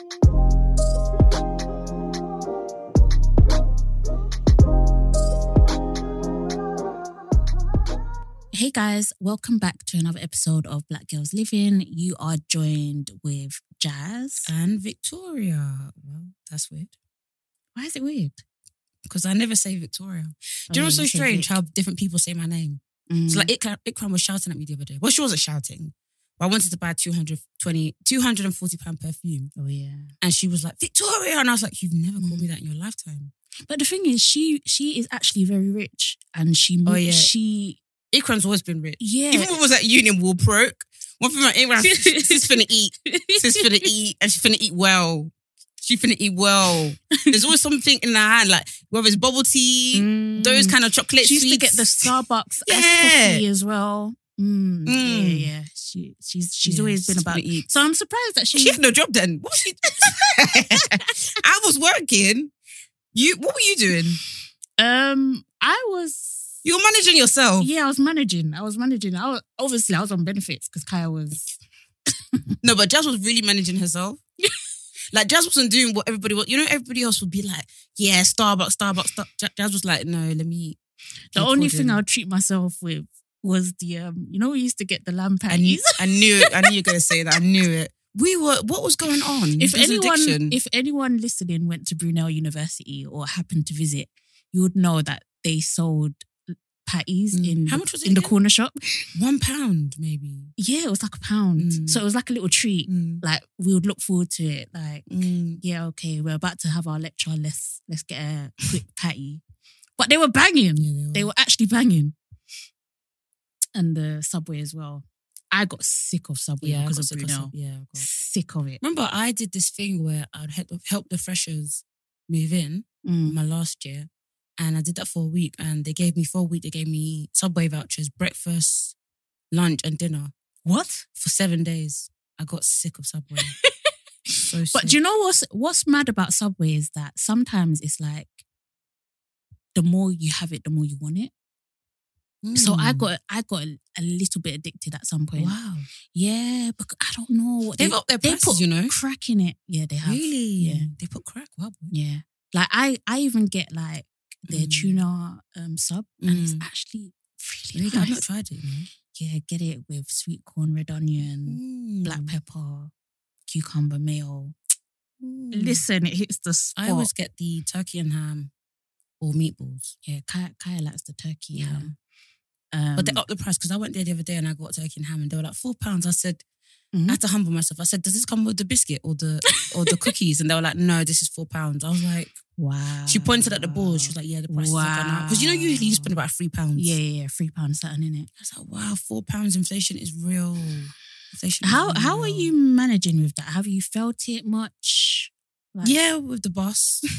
Hey guys, welcome back to another episode of Black Gals Livin. You are joined with Jas. And Victoria. Well, that's weird. Why is it weird? Because I never say Victoria. Oh, Do you know what's so strange? Vic. How different people say my name. Mm. So like Ikram, Ikram was shouting at me the other day. Well, she wasn't shouting. But I wanted to buy 220, 240 pound perfume. oh yeah. And she was like, Victoria. And I was like, you've never called Mm. me that in your lifetime. But the thing is, she she is actually very rich, and she Oh, yeah. she Ikram's always been rich. yeah. Even when was at uni and we were broke, one thing about Ikram, sis finna eat. Sis finna eat. And she finna eat well. She finna eat well. There's always something in her hand, like whether it's bubble tea, Mm. those kind of chocolate She used to get the Starbucks Yeah. coffee as well. Mm. Yeah, Mm. yeah. She she's she's Yeah, always been about. eat. So I'm surprised that she. She had no job then. What was she? I was working. You, what were you doing? um, I was. You were managing yourself. Yeah, I was managing. I was managing. I was obviously I was on benefits because Kaya was. No, but Jas was really managing herself. like Jas wasn't doing what everybody was. You know, everybody else would be like, "Yeah, Starbucks, Starbucks." Star-. Jazz was like, "No, let me." The only thing I'll treat myself with was the um. You know, we used to get the lamb patties. I knew. I knew it. I knew you were gonna say that. I knew it. We were. What was going on? if anyone addiction. if anyone listening went to Brunel University or happened to visit, you would know that they sold patties Mm. in How the- much was it in the corner shop. one pound, maybe. Yeah, it was like a pound. Mm. So it was like a little treat. Mm, Like we would look forward to it. Like mm. yeah, okay, we're about to have our lecture. Let's let's get a quick patty. But they were banging. Yeah, They were actually banging. And the subway as well. I got sick of subway Yeah, because of Brunel. Yeah, got- Sick of it. Remember, I did this thing where I'd help, help the freshers move in Mm. my last year, and I did that for a week. And they gave me for a week. They gave me subway vouchers, breakfast, lunch, and dinner What? for seven days. I got sick of subway. so But sick. do you know what's what's mad about Subway is that sometimes it's like the more you have it, the more you want it. So I Mm. got I got a, little bit addicted at some point. wow. Yeah, but I don't know what They've they, upped their they prices, put you know. crack in it. Yeah, they have. Really? Yeah. They put crack. Wow. Yeah. Like I I even get like their Mm. tuna um sub and it's Mm. actually really Really? I've not tried it. Yeah, get it with sweet corn, red onion, black Mm. pepper, cucumber, mayo. Listen, it hits the spot. I always get the turkey and ham or meatballs. yeah, Kaya, Kaya likes the turkey Yeah. ham. Um, But they upped the price because I went there the other day and I got turkey and ham and they were like four pounds. I said, Mhm. I had to humble myself. I said, Does this come with the biscuit or the or the cookies? And they were like, No, this is four pounds. I was like, wow. She pointed at the board. She was like, Yeah, the prices are gone up. Because you know, usually you spend about three pounds. yeah, yeah, yeah, three pounds something in it. I was like, Wow, four pounds. Inflation is real. Inflation. is How how are you managing with that? Have you felt it much? Like- Yeah, with the bus.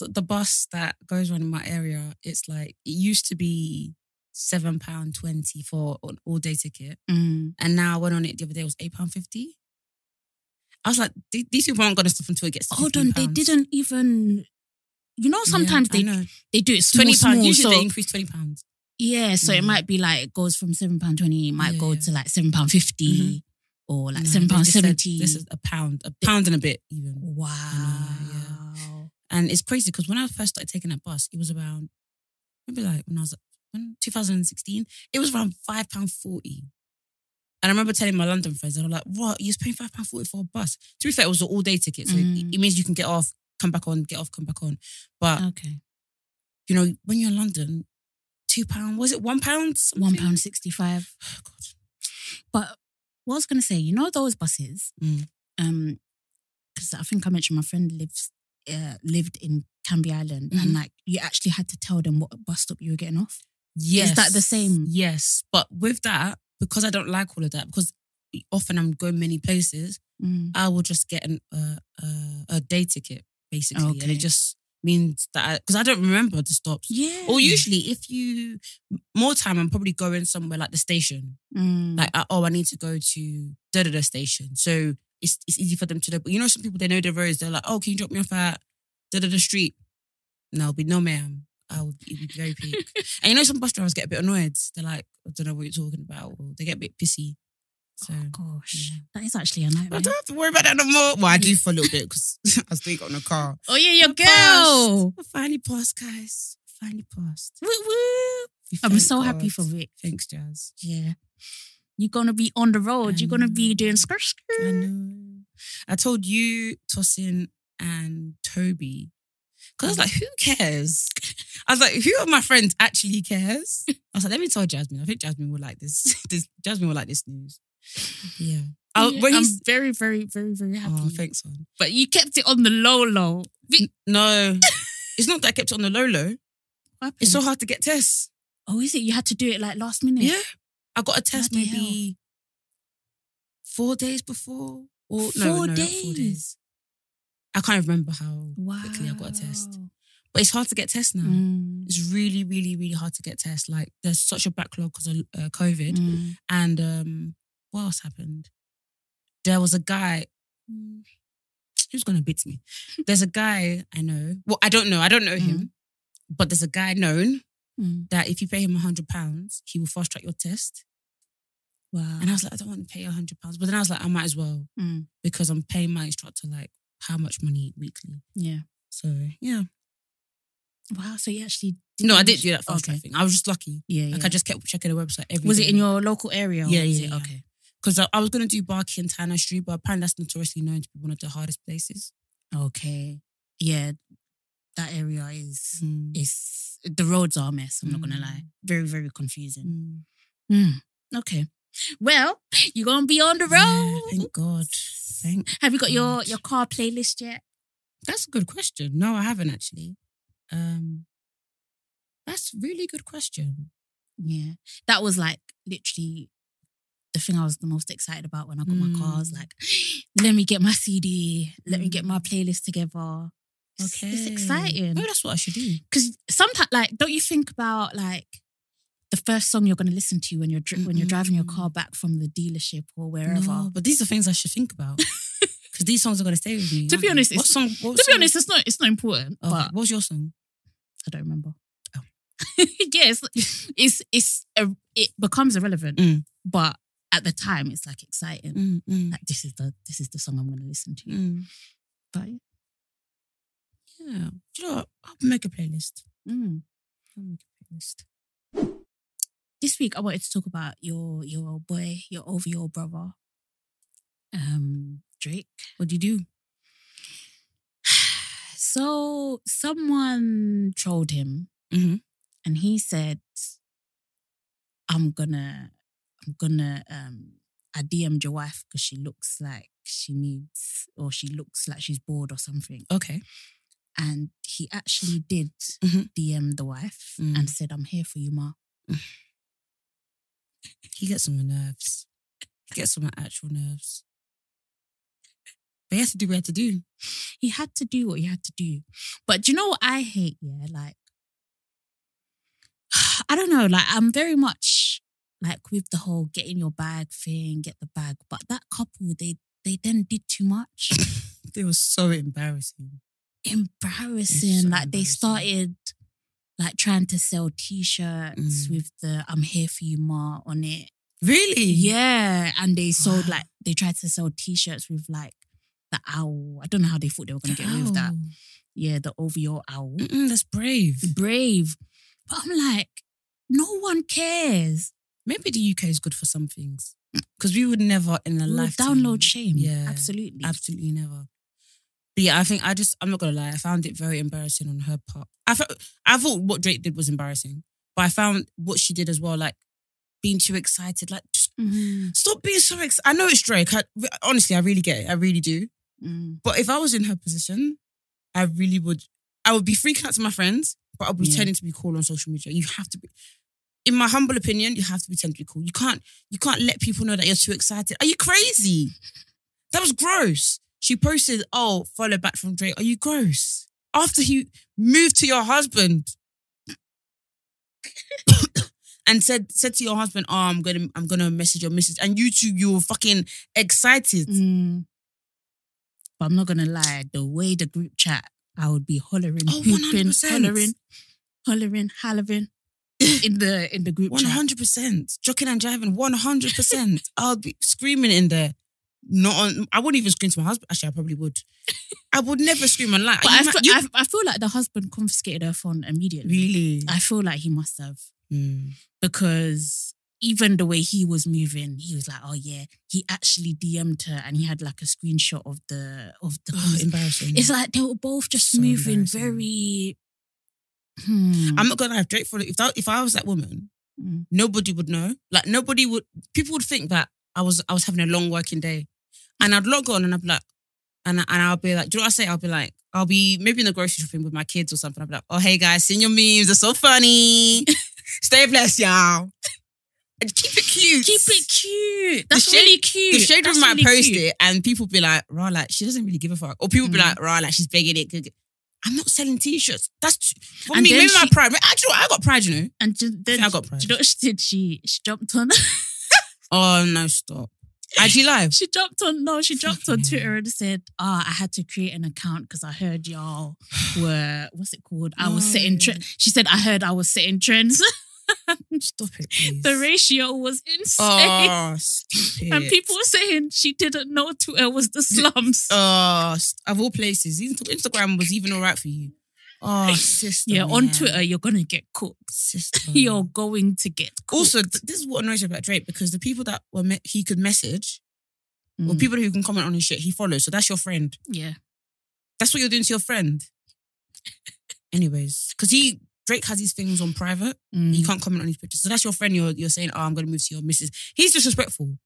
the, the bus that goes around in my area, it's like it used to be seven pound twenty for an all day ticket, Mm. and now I went on it the other day. It was eight pound fifty. I was like, these people aren't gonna stop until it gets. To Hold on, they didn't even. You know, sometimes I they know. they do it small, twenty pounds. Usually so they increase twenty pounds. yeah, so it Mhm. might be like it goes from seven pound twenty, it might Yeah, go yeah. to like seven pound 50 Mhm. or like No, seven pound said seventy. This is a pound, a pound and a bit even. wow. And it's crazy because when I first started taking that bus, it was around maybe like when I was when 2016, it was around five pound forty. And I remember telling my London friends, I'm like, "What? You're paying five pound forty for a bus?" To be fair, it was an all day ticket, so Mm. it, it means you can get off, come back on, get off, come back on. But Okay, you know, when you're in London, two pound was it one pound? One pound sixty five. Oh, God. But what I was gonna say, you know those buses, Mm. um, because I think I mentioned my friend lives uh, lived in Canvey Island, and Mhm. like you actually had to tell them what bus stop you were getting off. Yes, Is that the same? Yes, but with that, because I don't like all of that, because often I'm going many places, Mm. I will just get an, uh, uh, a day ticket basically, and Okay. it just means that because I, don't remember the stops. Yeah. Or usually, if you more time, I'm probably going somewhere like the station. Mm. Like, oh, I need to go to da da da station, so it's it's easy for them to know. But you know, some people they know the roads. They're like, oh, can you drop me off at da street? No, it'll be no, ma'am. I would be very peak. and you know, some bus drivers get a bit annoyed. They're like, I don't know what you're talking about, or they get a bit pissy. Oh, so oh gosh, yeah. that is actually a I nightmare. I don't have to worry about that no more. Well, I do for a little bit because I still got in the car. Oh yeah, your I passed. girl. I finally passed, guys. I finally passed. Woo woo. I'm so happy for Vic. Thanks, Jas. Yeah. You're gonna be on the road. You're gonna be mm. doing skirt I know. I told you, Tosin, and Toby. Because I was like, mm. who cares? I was like, who of my friends actually cares? I was like, let me tell Jasmine. I think Jasmine will like this. this Jasmine will like this news. Yeah. Oh, Yeah, I'm very, very, very, very oh, happy. oh, thanks, son. But you kept it on the low, low. Vic, No, it's not that I kept it on the low low. It's so hard to get tests. Oh, is it? You had to do it like last minute. Yeah. I got a test Bloody maybe four days before. Or Four no, not four days? days. I can't remember how Wow. quickly I got a test. But it's hard to get tests now. Mm. It's really, really, really hard to get tests. Like there's such a backlog because of uh, COVID. Mm. And um, what else happened? There was a guy. mm, Who's gonna beat me? There's a guy I know. Well, I don't know. I don't know him. But there's a guy known Mm. that if you pay him a hundred pounds, he will fast track your test. Wow. And I was like, I don't want to pay a hundred pounds. But then I was like, I might as well Mm. because I'm paying my instructor like how much money weekly. Yeah. So yeah. Wow. So you actually No, I didn't do that fast Okay. track thing. I was just lucky. Yeah. Like yeah. I just kept checking the website every was day. it in your local area? Yeah, yeah, yeah. Okay. Because I, I was gonna do Barking and Tanner Street, but apparently that's notoriously known to be one of the hardest places. Okay. Yeah. That area is Mm. is the roads are a mess. I'm not gonna Mm. lie. Very very confusing. Mm. Mm. Okay. Well, you're gonna be on the road. Yeah, thank God. Thank. Have you got your God. your car playlist yet? That's a good question. No, I haven't actually. Um, that's a really good question. Yeah. That was like literally the thing I was the most excited about when I got my car. I was Mm. like, let me get my CD, let me get my Mm. playlist together. It's- It's exciting. Maybe that's what I should do. Because sometimes, like, don't you think about like the first song you're going to listen to when you're dri- when you're driving your car back from the dealership or wherever? No, but these are things I should think about because these songs are gonna stay with me. To be honest, what it's- song? What to be honest, it's not it's not important. Oh, But what was your song? I don't remember. Oh. yes, it's it's a, it becomes irrelevant. Mm. But at the time, it's like exciting. Mm, mm, Like this is the this is the song I'm going to listen to. mm. But Yeah. Do you know what? I'll make a playlist. mm. I'll make a playlist. this week I wanted to talk about your your boy, your over your brother, um, Drake. What do you do? So someone trolled him Mhm. and he said, I'm gonna I'm gonna um I DM'd your wife because she looks like she needs or she looks like she's bored or something. Okay. And he actually did Mhm. DM the wife Mm. and said, I'm here for you, Ma. He gets on my nerves. He gets on my actual nerves. But he had to do what he had to do. he had to do what he had to do. But do you know what I hate? Yeah, like I don't know. Like I'm very much like with the whole get in your bag thing, get the bag. But that couple, they they then did too much. They were so embarrassing. Embarrassing. so like they started like trying to sell t-shirts Mm. with the "I'm here for you, ma" on it. Really? Yeah, and they sold Wow. like they tried to sell t-shirts with like the owl. I don't know how they thought they were gonna get away with that. Yeah, the over your owl. Mm-mm, that's brave. brave. But I'm like, no one cares. Maybe the UK is good for some things. Because we would never in a We'll life download shame. Yeah. Absolutely. Absolutely never. But yeah, I think I just I'm not gonna lie, I found it very embarrassing on her part. I thought I thought what Drake did was embarrassing. But I found what she did as well, like being too excited. Like just Mhm. stop being so excited. I know it's Drake. I, honestly, I really get it. I really do. Mm. But if I was in her position, I really would. I would be freaking out to my friends, but I would be Yeah. to be cool on social media. You have to be. In my humble opinion, you have to pretend to be cool. You can't. You can't let people know that you're too excited. Are you crazy? That was gross. She posted, "Oh, follow back from Drake." Are you gross? After he moved to your husband and said said to your husband, "Oh, I'm gonna I'm gonna message your missus," and you two you were fucking excited. Mm. But I'm not gonna lie, the way the group chat, I would be hollering, Oh, hooping, 100%. hollering, hollering, hollering. in the in the group chat. hundred percent. Joking and jiving. One hundred percent. I'll be screaming in there. Not on. I wouldn't even scream to my husband. Actually, I probably would. I would never scream on like. But I feel, I, I feel like the husband confiscated her phone immediately. really. I feel like he must have Mm. because even the way he was moving, he was like, "Oh yeah," he actually DM'd her and he had like a screenshot of the of the. Oh, embarrassing. it's like they were both just So moving very. Hmm. I'm not gonna have Drake for it. if that if I was that woman, Mm. nobody would know. Like nobody would. People would think that I was I was having a long working day, and I'd log on and I'd be like, and and I'll be like, do you know what I say? I'll be like, I'll be maybe in the grocery shopping with my kids or something. I'll be like, oh hey guys, seen your memes, they're so funny. Stay blessed, y'all. And keep it cute. Keep it cute. That's shade- really cute. The shade room might really post cute. it, and people be like, "Raw, like she doesn't really give a fuck," or people be Mm. like, "Raw, like she's begging it." I'm not selling t-shirts. That's for And me. Maybe my pride. Actually, I got pride, you know. And then I got pride. Do you know what she did? She she jumped on. Oh no, stop. IG live. she jumped on. No, she jumped on Twitter and said, "Ah, I had to create an account because I heard y'all were what's it called? I was setting trends." She said, "I heard I was setting trends." Stop it, please. the ratio was insane, Oh, and people were saying she didn't know Twitter was the slums. Oh, of all places, Instagram was even all right for you. Oh, sister. yeah, on man. Twitter you're gonna get cooked. sister. You're going to get cooked. also, th- this is what annoys me about Drake because the people that were me- he could message or Mm, people who can comment on his shit, he follows. So that's your friend. yeah. That's what you're doing to your friend. Anyways, because he Drake has his things on private. Mm. You can't comment on his pictures. So that's your friend. You're you're saying, oh, I'm gonna move to your missus. He's disrespectful.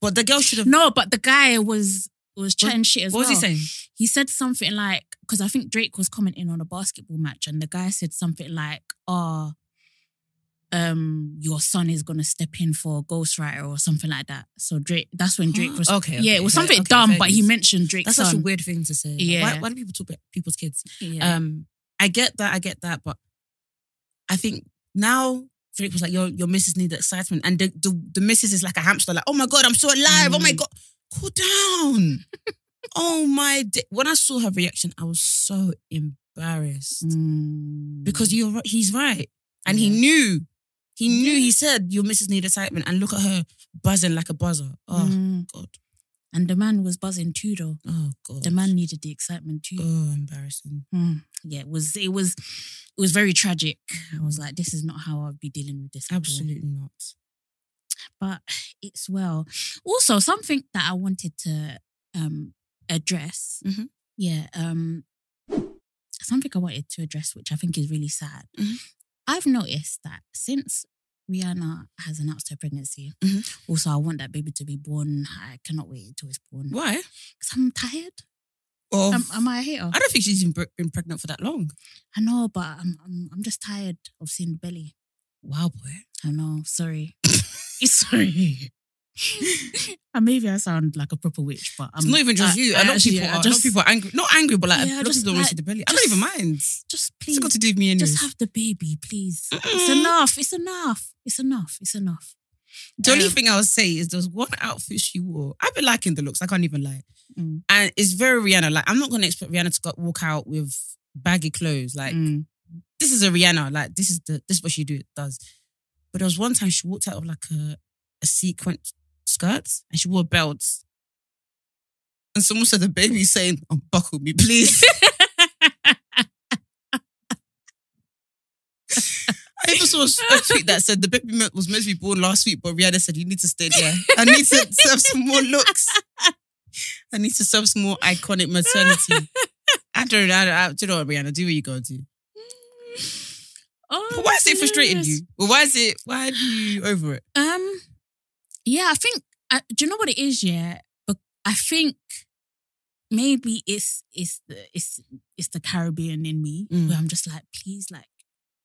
But the girl should have. No, but the guy was was chatting shit as well. what was he saying? He said something like, because I think Drake was commenting on a basketball match, and the guy said something like, "Oh, um, your son is gonna step in for a ghostwriter or something like that." So Drake, that's when Drake was. Okay, yeah, okay, it was something okay, dumb, but he mentioned Drake. That's son. such a weird thing to say. Yeah. Why, why do people talk about people's kids? yeah. Um, I get that. I get that. But I think now Drake was like, your your missus need excitement, and the, the the missus is like a hamster. Like, oh my god, I'm so alive. Oh my Mm. god, cool down. oh my! When I saw her reaction, I was so embarrassed Mm. because you're right. He's right, and he knew. He knew. Yeah. He said your missus need excitement, and look at her buzzing like a buzzer. Oh Mm. god. and the man was buzzing too, though. Oh god. The man needed the excitement too. Oh, embarrassing. Mm. Yeah, it was. It was. It was very tragic. I was like, this is not how I'd be dealing with this. Absolutely not. But it's well. Also, something that I wanted to um address. Mhm. Yeah, um something I wanted to address, which I think is really sad. Mhm. I've noticed that since Rihanna has announced her pregnancy, Mhm. also I want that baby to be born. I cannot wait until it's born. Why? Because I'm tired. Or Am, am I a hater? I don't think she's been, been pregnant for that long. I know, but I'm, I'm I'm just tired of seeing the belly. Wow, boy. I know. Sorry. sorry. and maybe I sound like a proper witch, but I'm It's not even just I- you. I a lot of actually- people I are. a lot just- of people are angry. Not angry, but like Yeah, a lot of just people don't want to like- the belly. I don't even mind. Just It's please, got to do with me anyways. just have the baby, please. It's Mm-mm. enough. It's enough. It's enough. It's enough. the only Um, thing I would say is there's one outfit she wore. I've been liking the looks. I can't even lie. Mm. And it's very Rihanna. Like I'm not going to expect Rihanna to go, walk out with baggy clothes. Like Mm. This is a Rihanna. Like this is the this is what she do does. But there was one time she walked out of like a a sequin skirt and she wore belts. And someone said the baby's saying, um, "Unbuckle me, please." I even saw a tweet that said the baby was meant to be born last week, but Rihanna said you need to stay there. I need to serve some more looks. I need to serve some more iconic maternity. I don't know. I don't, I, do you know what, Rihanna? Do what you gotta do. Oh, But why is it frustrating you? Well, why is it? Why are you over it? Um, yeah, I think. I, do you know what it is? Yeah, but I think maybe it's it's the it's it's the Caribbean in me Mm. where I'm just like, please, like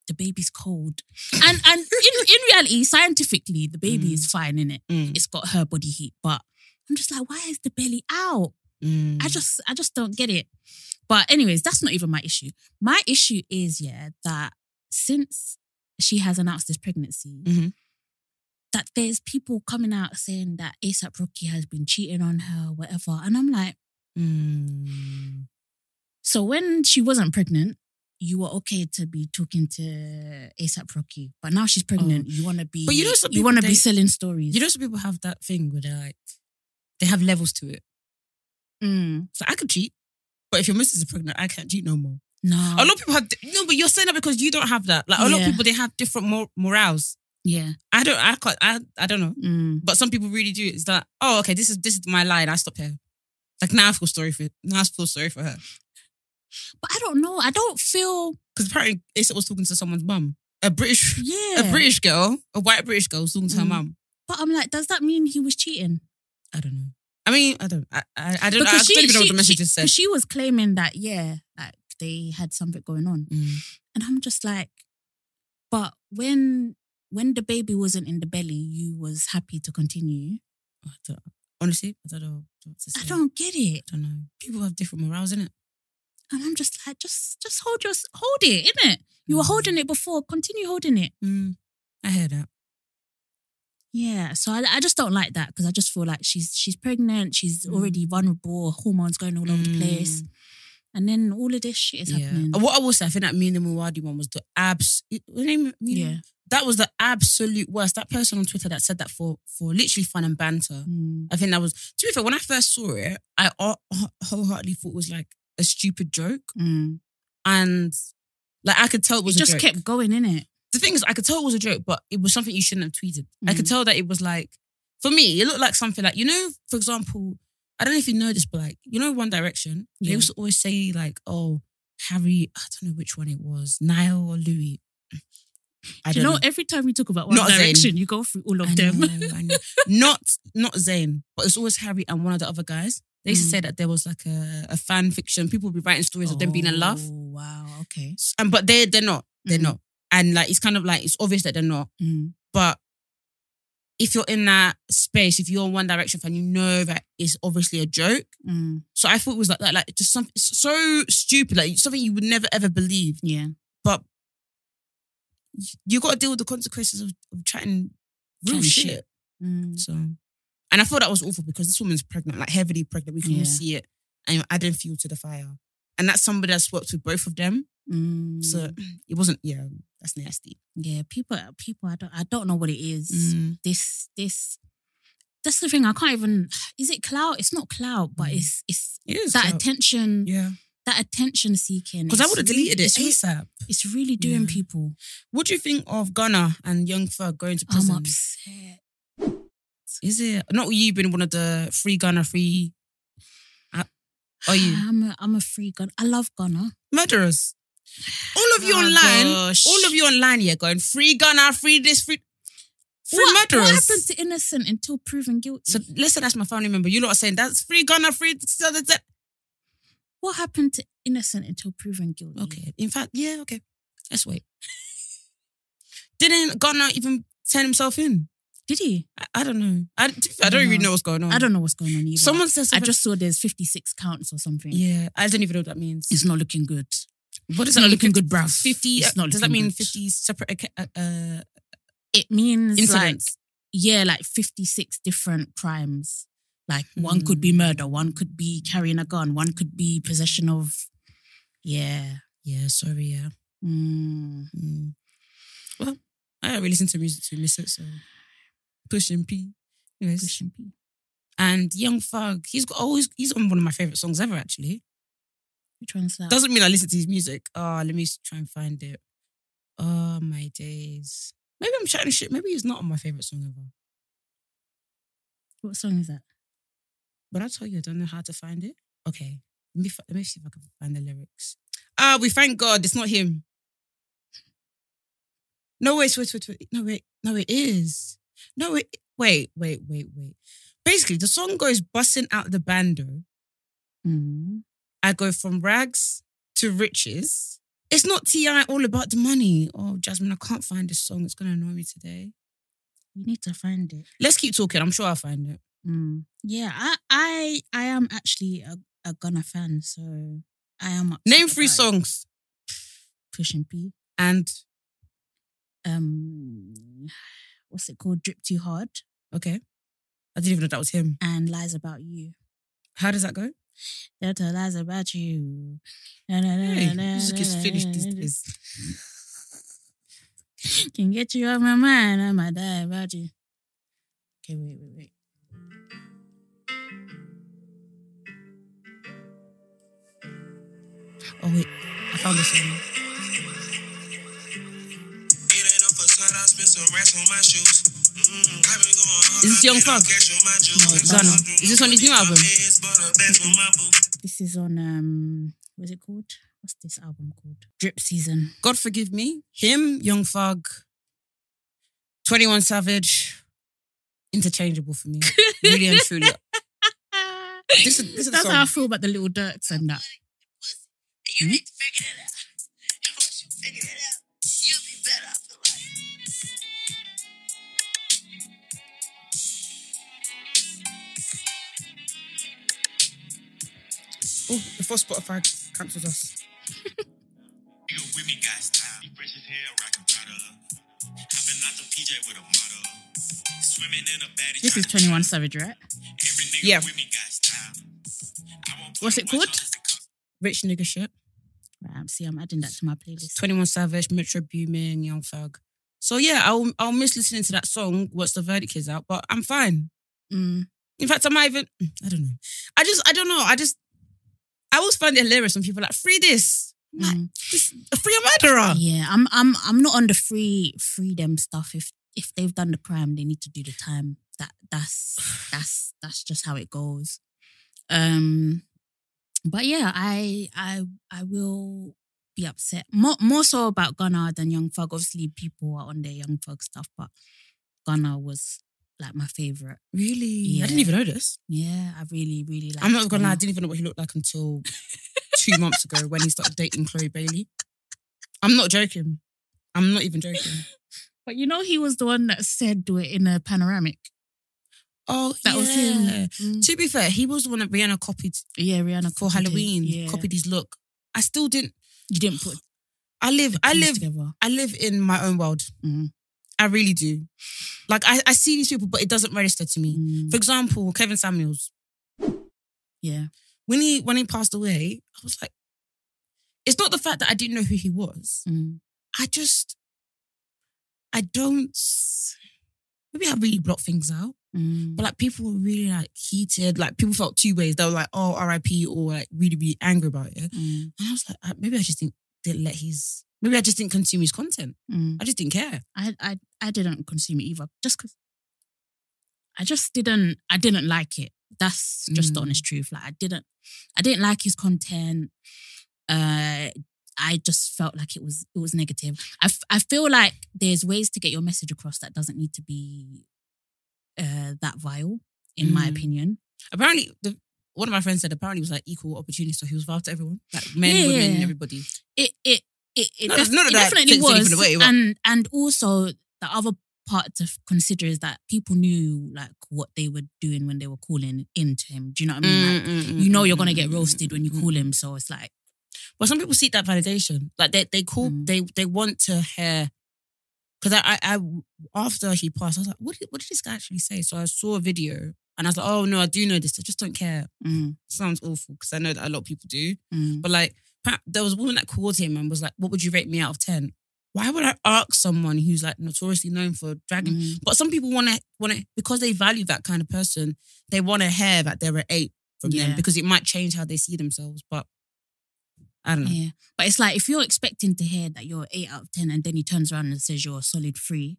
the baby's cold, and and in in reality, scientifically, the baby Mm. is fine in it. Mm, It's got her body heat, but I'm just like, why is the belly out? Mm. I just I just don't get it. But anyways, that's not even my issue. My issue is yeah that since she has announced this pregnancy, Mhm. that there's people coming out saying that ASAP Rocky has been cheating on her, whatever, and I'm like, Mm. so when she wasn't pregnant, you were okay to be talking to ASAP Rocky, but now she's pregnant. You want to be, Oh. But you know you want to be selling stories. You know, some people have that thing where they're like, they have levels to it. Mm. So I could cheat, but if your missus is pregnant, I can't cheat no more. no, A lot of people have no, but you're saying that because you don't have that. Like a lot of people, they have different mor- morals. yeah, I don't. I can't. I. I don't know. mm. But some people really do. It's like, Oh, okay. This is this is my line. I stop here. Like now, I feel sorry for. Now I feel sorry for her but I don't know. I don't feel, because apparently Asa was talking to someone's mum. A British, yeah, a British girl, a white British girl was talking to her Mm. mum. But I'm like, does that mean he was cheating? I don't know. I mean, I don't. I. I, I don't. I Because don't even know what the message she, is she was claiming that, yeah, like they had something going on. Mm. And I'm just like, but when when the baby wasn't in the belly, you was happy to continue. I don't- honestly, I don't know what to say. I don't get it. I don't know. People have different morals, innit? And I'm just like, just just hold your hold it, innit? You were Mm. holding it before, continue holding it. Mm. I hear that. Yeah. So I, I just don't like that because I just feel like she's she's pregnant, she's Mm. already vulnerable, hormones going all over the place. And then all of this shit is Yeah. happening. What I will say, I think that the Muaddi one was the abs. Name? Yeah. That was the absolute worst. That person on Twitter that said that for for literally fun and banter. Mm. I think that was. To be fair, when I first saw it, I wholeheartedly thought it was like a stupid joke, Mm. and like I could tell it It was. just a joke. kept going in it. The thing is, I could tell it was a joke, but it was something you shouldn't have tweeted. I could Mm. tell that it was like, for me, it looked like something like you know, for example, I don't know if you know this, but like you know, One Direction, they Yeah. used to always say like, oh, Harry, I don't know which one it was, Niall or Louis. I don't know, know. every time we talk about One Not Zayn. Direction, you go through all of I them. know, I know. not not Zayn, but it's always Harry and one of the other guys. They used to Mm. say that there was like a, a fan fiction. People would be writing stories of them being in love, Oh, wow. Okay. and but they they're not. They're Mhm. not. And like it's kind of like it's obvious that they're not. Mm. But if you're in that space, if you're a One Direction fan, you know that it's obviously a joke. Mm. So I thought it was like that, like just something so stupid, like something you would never ever believe. Yeah. But you got to deal with the consequences of, of chatting real shit. shit. Mm. So, and I thought that was awful because this woman's pregnant, like heavily pregnant. We can all see it, and you're adding fuel to the fire. And that's somebody that's worked with both of them. Mm. So it wasn't. Yeah, that's nasty. yeah, people, people, I don't, I don't know what it is. Mm. This, this, that's the thing. I can't even. Is it clout? It's not clout, but Mm. it's, it's It is that clout. attention, Yeah, that attention seeking. because I would have deleted it It's, ASAP. it's really doing Yeah. people. What do you think of Gunna and Young Thug going to prison? I'm upset. Is it not you been one of the free Gunna free? Are you I'm a, I'm a free gun. I love Gunna. murderers? All of you Oh, online, gosh. all of you online, yeah, going free Gunna, free this, free, free What, murderers. what happened to innocent until proven guilty? So let's say that's my family member. You lot are saying that's free Gunna, free. what happened to innocent until proven guilty? Okay. In fact, yeah, okay. Let's wait. Didn't Gunna even turn himself in? Did he? I, I don't know. I, to be fair, I don't don't even know. know what's going on. I don't know what's going on either. Someone says I just saw there's 56 counts or something. Yeah, I don't even know what that means. It's not looking good. What does that looking 50 good, bruv. 50, It's not does that mean good. 50 separate uh, uh, It means incidents? like, yeah, like 56 different crimes. Like one could be Hmm. murder, one could be carrying a gun, one could be possession of, yeah. yeah, sorry, yeah. Mm. Mm. Well, I don't really listen to music to miss it, so pushing P. Anyways. Pushing P. And Young Thug, he's got always he's on one of my favorite songs ever. Actually, Which one's that? doesn't mean I listen to his music. Oh, let me try and find it. Oh my days. Maybe I'm chatting shit. Maybe he's not on my favorite song ever. what song is that? But I told you, I don't know how to find it. Okay, let me let me see if I can find the lyrics. Ah, we thank God it's not him. No, wait, wait, wait, wait. No, wait, no, it is. No, wait, wait, wait, wait, wait. Basically, the song goes busting out the bando. Mm. I go from rags to riches. It's not Ti all about the money. Oh, Jasmine, I can't find this song. It's gonna annoy me today. You need to find it. Let's keep talking. I'm sure I'll find it. Mm. Yeah, I, I, I am actually a, a Gunna fan, so I am. Name three songs. it. and P. and Um, what's it called? Drip Too Hard okay. I didn't even know that was him. and Lies About You. How does that go? They'll tell lies about you. Na, na, na, Hey, na, music is finished na, these na. days. Can get you off my mind. I might die about you. Okay, wait, wait, wait. Oh wait, I found this one. It ain't no facade, I spent some racks on my shoes. I been going hard, Is this Young spent Thug? cash on. No, Gunna. Is this on his new album? Bands, bought a bag for my boo. This is on um, what's it called? What's this album called? Drip Season. God forgive me. Him, Young Thug, 21 Savage, interchangeable for me. Really and truly. This is, this is That's how I feel about the Lil Durks and that. You need to figure it out. Before Spotify cancels us. You with me got style. You fresh as hell, rockin' Prada. Hopping out the PJ with a model. Swimming in a baddie. This is 21 Savage, right? Yeah. with me got style. I won't put What's it called? on this cost. Rich nigga shit. Right, see, I'm adding that to my playlist. 21 Savage, Metro Boomin, Young Thug. So yeah, I'll I'll miss listening to that song once the verdict is out, but I'm fine. Mm. In fact, I might even I don't know. I just I don't know. I just I always find it hilarious when people are like free this. I'm like, Mm. this free a murderer. Yeah, I'm I'm I'm not on the free freedom stuff. If if they've done the crime, they need to do the time. That that's that's that's just how it goes. Um but yeah, I I I will be upset. More more so about Gunna than Young Thug. Obviously, people are on their Young Thug stuff, but Gunna was like my favorite. Really? Yeah. I didn't even know this. Yeah, I really, really like I'm not gonna lie, I didn't even know what he looked like until two months ago when he started dating Chloe Bailey. I'm not joking. I'm not even joking. But you know, he was the one that said do it in a panoramic. Oh, That yeah. was him. Mm. To be fair, he was the one that Rihanna copied Yeah, Rihanna for. Halloween. Yeah. Copied his look. I still didn't. You didn't put I live. I live. together. I live in my own world. Mhm. I really do. Like I, I see these people, but it doesn't register to me. Mm, For example, Kevin Samuels. yeah. When he when he passed away, I was like, it's not the fact that I didn't know who he was. Mm. I just, I don't. Maybe I really blocked things out. Mm. But like people were really like heated. Like people felt two ways. They were like, "Oh, R.I.P." or like really, really angry about it. Mm. And I was like, maybe I just didn't, didn't let his. Maybe I just didn't consume his content. Mm. I just didn't care. I, I I didn't consume it either. Just because I just didn't I didn't like it. That's just the Mm. honest truth. Like I didn't I didn't like his content. Uh I just felt like it was it was negative. I, f- I feel like there's ways to get your message across that doesn't need to be uh that vile, in my Mm. opinion. Apparently, the, one of my friends said apparently it was like equal opportunity, so he was vile to everyone, like men, Yeah, women, yeah. everybody. It it it, it, None- def- it definitely was. away, and and also the other part to consider is that people knew like what they were doing when they were calling into him. Do you know what I mean? Like, Mm, you know you're gonna get roasted when you call him, so it's like But some people seek that validation. Like they they call Mm. they they want to hear. Because I, I I after he passed, I was like, what did what did this guy actually say? So I saw a video and I was like, oh no, I do know this. I just don't care. mm, sounds awful because I know that a lot of people do. mm, But like, there was a woman that called him and was like, "What would you rate me out of 10? Why would I ask someone who's like notoriously known for dragging? mm. But some people want to want to because they value that kind of person. They want to hear that they're an eight from Yeah. them because it might change how they see themselves. But I don't know. yeah. But it's like if you're expecting to hear that you're eight out of ten, and then he turns around and says you're a solid three.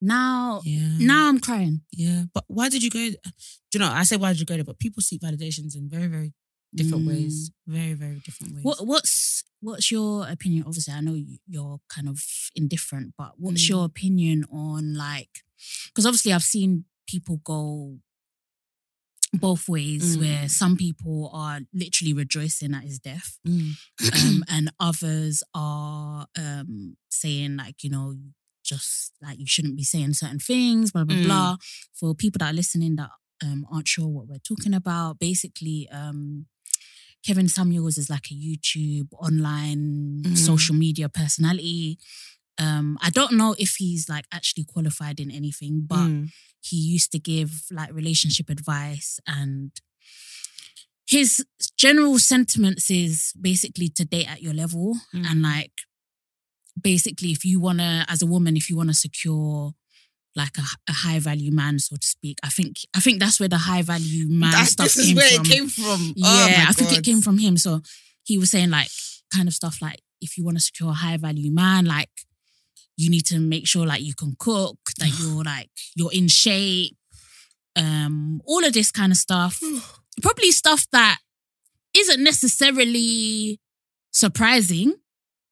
Now, Yeah. now I'm crying. Yeah. But why did you go? Do you know? I say why did you go there? But people seek validations in very very different Mm. ways. Very very different ways. What what's what's your opinion? Obviously, I know you- you're kind of indifferent, but what's Mm. your opinion on like? Because obviously, I've seen people go both ways, Mm. where some people are literally rejoicing at his death, Mm. um, and others are um, saying like, you know, just like you shouldn't be saying certain things, blah blah Mm. blah. For people that are listening that um, aren't sure what we're talking about, basically, um, Kevin Samuels is like a YouTube online Mhm. social media personality. Um, I don't know if he's like actually qualified in anything, but Mm. he used to give like relationship advice and his general sentiments is basically to date at your level Mm. and like basically if you want to as a woman if you want to secure like a, a high value man so to speak. I think i think that's where the high value man That's, stuff this is came where from. it came from. yeah oh i think it came from him. So he was saying like kind of stuff like if you want to secure a high value man like you need to make sure like you can cook that you're like you're in shape um all of this kind of stuff. Probably stuff that isn't necessarily surprising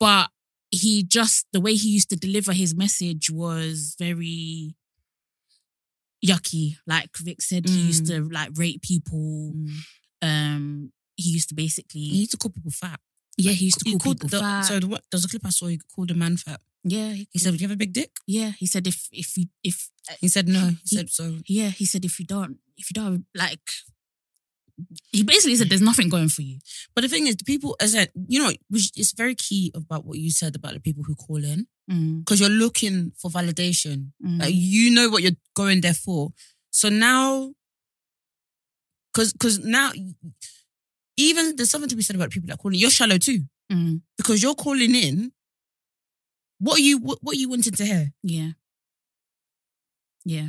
but he just the way he used to deliver his message was very yucky like vic said he used Mm. to like rape people Mm. um he used to basically He used to call people fat. yeah he used to call called people the, fat So the, what, there was a clip I saw. He called a man fat. yeah he, He said, "Do you have a big dick?" yeah he said if if you if He said, "No." He He- said, "So." yeah he said if you don't if you don't like he basically said there's nothing going for you But the thing is, the people, as I, you know, which it's very key about what you said about the people who call in Mm, because you're looking for validation. mm, Like, you know what you're going there for. So now, because because now, even there's something to be said about people that call in. You're shallow too mm, because you're calling in. What you what, what you wanted to hear? yeah yeah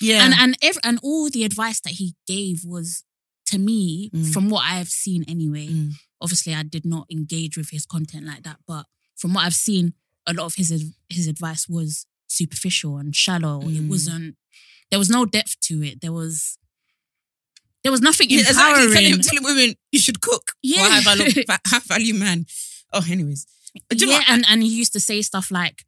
Yeah, and and ev- and all the advice that he gave was to me Mm. from what I've seen anyway. Mm. Obviously, I did not engage with his content like that, but from what I've seen, a lot of his his advice was superficial and shallow. It Mm. wasn't. There was no depth to it. There was. There was nothing Yeah, exactly. empowering. Telling, telling women you should cook. Yeah. high value, high value man. Oh, anyways. Do you know yeah, and and he used to say stuff like,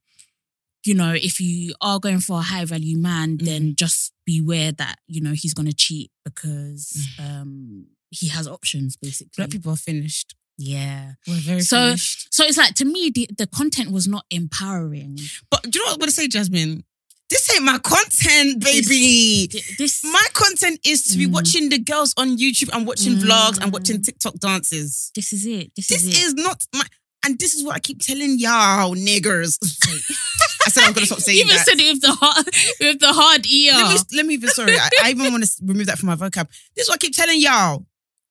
you know, if you are going for a high value man, Mm. then just beware that you know he's gonna cheat because Mm. um he has options basically. Black people are finished. Yeah. We're very So- finished. So it's like to me the, the content was not empowering. But do you know what I'm gonna say, Jasmine? This ain't my content, baby. Th- This My content is to be Mm. watching the girls on YouTube and watching vlogs and watching Mm. TikTok dances. this is it. This, This is it. is not my. And this is what I keep telling y'all, niggers. I said I'm gonna stop saying that. You even that. said it with the hard with the hard ear. Let me let me even sorry. I, I even want to remove that from my vocab. This is what I keep telling y'all.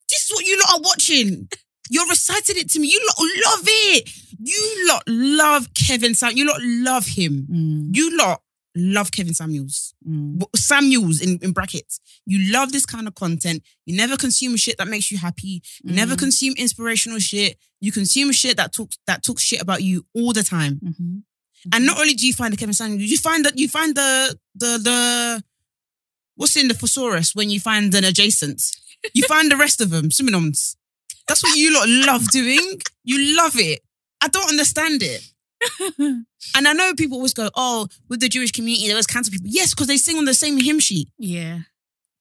This is what you lot are watching. You're reciting it to me. You lot love it. You lot love Kevin Sam. You lot love him. Mm, You lot love Kevin Samuels. mm, Samuels in, in brackets. You love this kind of content. You never consume shit that makes you happy. You never mm, consume inspirational shit. You consume shit that talks that talks shit about you all the time. mhm, And not only do you find the Kevin Samuels, you find that you find the the the what's in the thesaurus when you find an adjacent. You find the rest of them synonyms. That's what you lot love doing. You love it. I don't understand it. And I know people always go, "Oh, with the Jewish community, there was cancer people." Yes, because they sing on the same hymn sheet. yeah.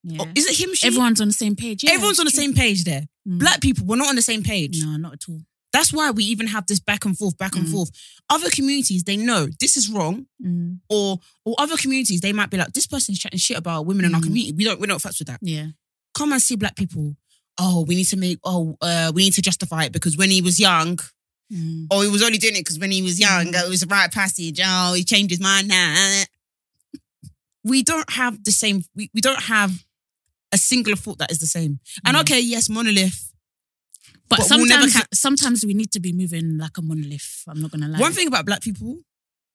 Yeah. Oh, is it hymn sheet? Everyone's on the same page. Yeah, Everyone's on the same page there. Mm. Black people, we're not on the same page. No, not at all. That's why we even have this back and forth, back and Mm. forth. Other communities, they know this is wrong, Mm, or or other communities, they might be like, this person's chatting shit about women in our Mm. community. We don't we don't fuck with that. yeah. Come and see black people. Oh, we need to make. Oh, uh, we need to justify it because when he was young, Mm, oh, he was only doing it because when he was young, Mm. it was a rite passage. Oh, he changed his mind now. We don't have the same. We, we don't have a singular thought that is the same. And Mm. okay, yes, monolith. But, But we'll sometimes, ca- sometimes we need to be moving like a monolith. I'm not gonna lie. One thing about black people,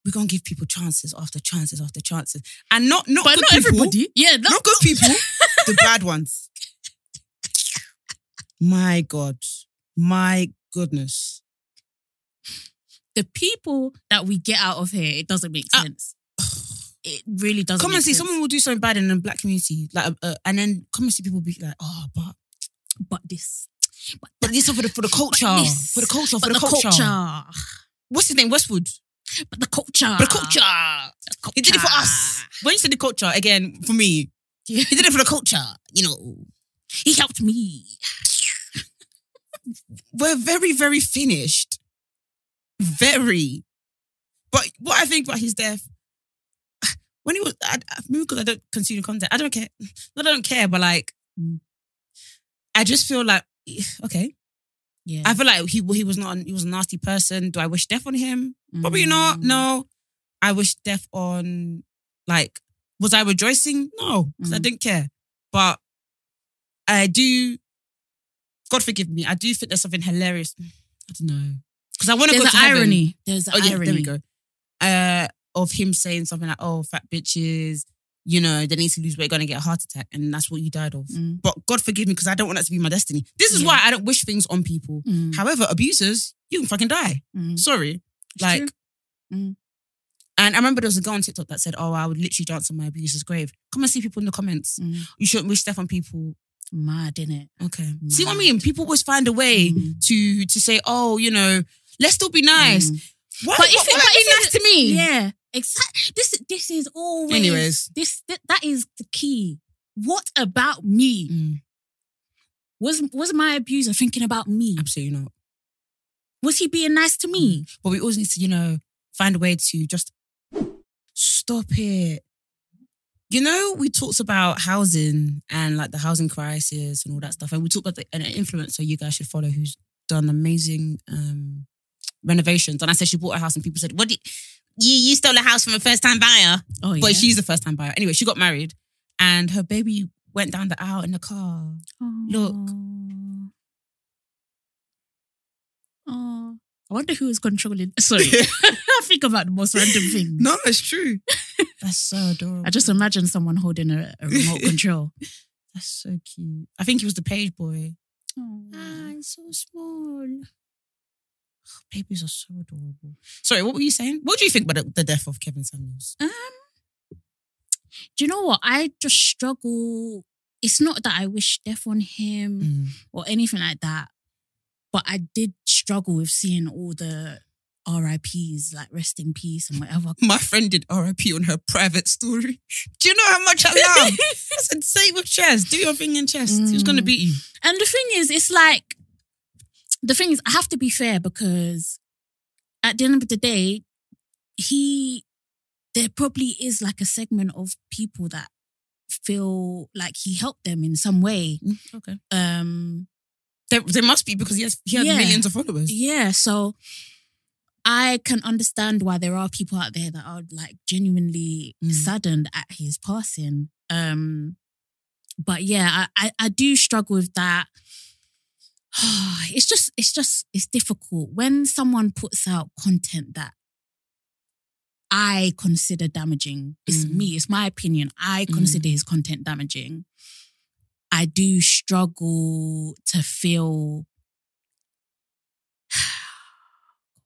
we're gonna give people chances after chances after chances, and not not but good not people, everybody. Yeah, not, not good people, the bad ones. My God, my goodness. The people that we get out of here. It doesn't make Ah. sense. It really doesn't. Come make and see, sense. someone will do something bad in the black community, like, uh, and then come and see people be like, oh, but but this, but, but this for the for the culture, this, for the culture, for the, culture. culture, What's his name? Westwood. but the culture, For the culture. The He did it for us. When you said the culture again, for me, Yeah. he did it for the culture. You know, He helped me. we're very, very finished. Very. But what I think about his death, when he was, I, I, maybe because I don't consume content, I don't care. Not I don't care, but like, Mm. I just feel like, okay, Yeah, I feel like he he was not, he was a nasty person. Do I wish death on him? Probably not. Mm. No. I wish death on, like, was I rejoicing? No, because I Mm. didn't care. But I do God forgive me. I do think there's something hilarious. I don't know because I want to go to heaven. irony. There's an Oh yeah, irony. there we go. Uh, of him saying something like, "Oh, fat bitches." You know, they need to lose weight, gonna get a heart attack, and that's what you died of. Mm. But God forgive me because I don't want that to be my destiny. This is Yeah. why I don't wish things on people. Mm, However, abusers, you can fucking die. mm. Sorry. It's Like. Mm. and I remember there was a girl on TikTok that said, "Oh, I would literally dance on my abuser's grave." Come and see people in the comments. Mm. You shouldn't wish death on people. Mad, innit? Okay, see what I mean? People always find a way Mm. to to say, "Oh, you know, let's still be nice." Mm. Why, But if if it- be nice to me? Yeah, exactly. This this is always. Anyways. this that, that is the key. What about me? Mm, Was was my abuser thinking about me? absolutely not. Was he being nice to me? But we always need to, you know, find a way to just stop it. You know, we talked about housing and like the housing crisis and all that stuff. And we talked about the, an influencer you guys should follow who's done amazing um, renovations. And I said she bought a house and people said, What did you, you stole a house from a first time buyer? Oh yeah. But she's the first time buyer. Anyway, she got married and her baby went down the aisle in the car. Look. Oh, I wonder who is controlling. Sorry, I think about the most random thing. No, it's true. That's so adorable. I just imagine someone holding a, a remote control. That's so cute. I think he was the page boy. Oh. Ah, it's so small. Babies are so adorable. Sorry, what were you saying? What do you think about the, the death of Kevin Samuels? Um, do you know what? I just struggle. It's not that I wish death on him Mm. or anything like that, but I did struggle with seeing all the RIPs, like rest in peace and whatever. My friend did RIP on her private story. Do you know how much I love? I said, it with chest. Do your thing in chest. He was going to Mm. beat you. And the thing is, it's like the thing is, I have to be fair because at the end of the day, he there probably is like a segment of people that feel like he helped them in some way. Okay. Um There, there must be because he, has, he had Yeah. millions of followers. yeah, so I can understand why there are people out there that are like genuinely Mm. saddened at his passing. Um, but yeah, I, I I do struggle with that. It's just it's just it's difficult when someone puts out content that I consider damaging. It's Mm. me. It's my opinion. I Mm. consider his content damaging. I do struggle to feel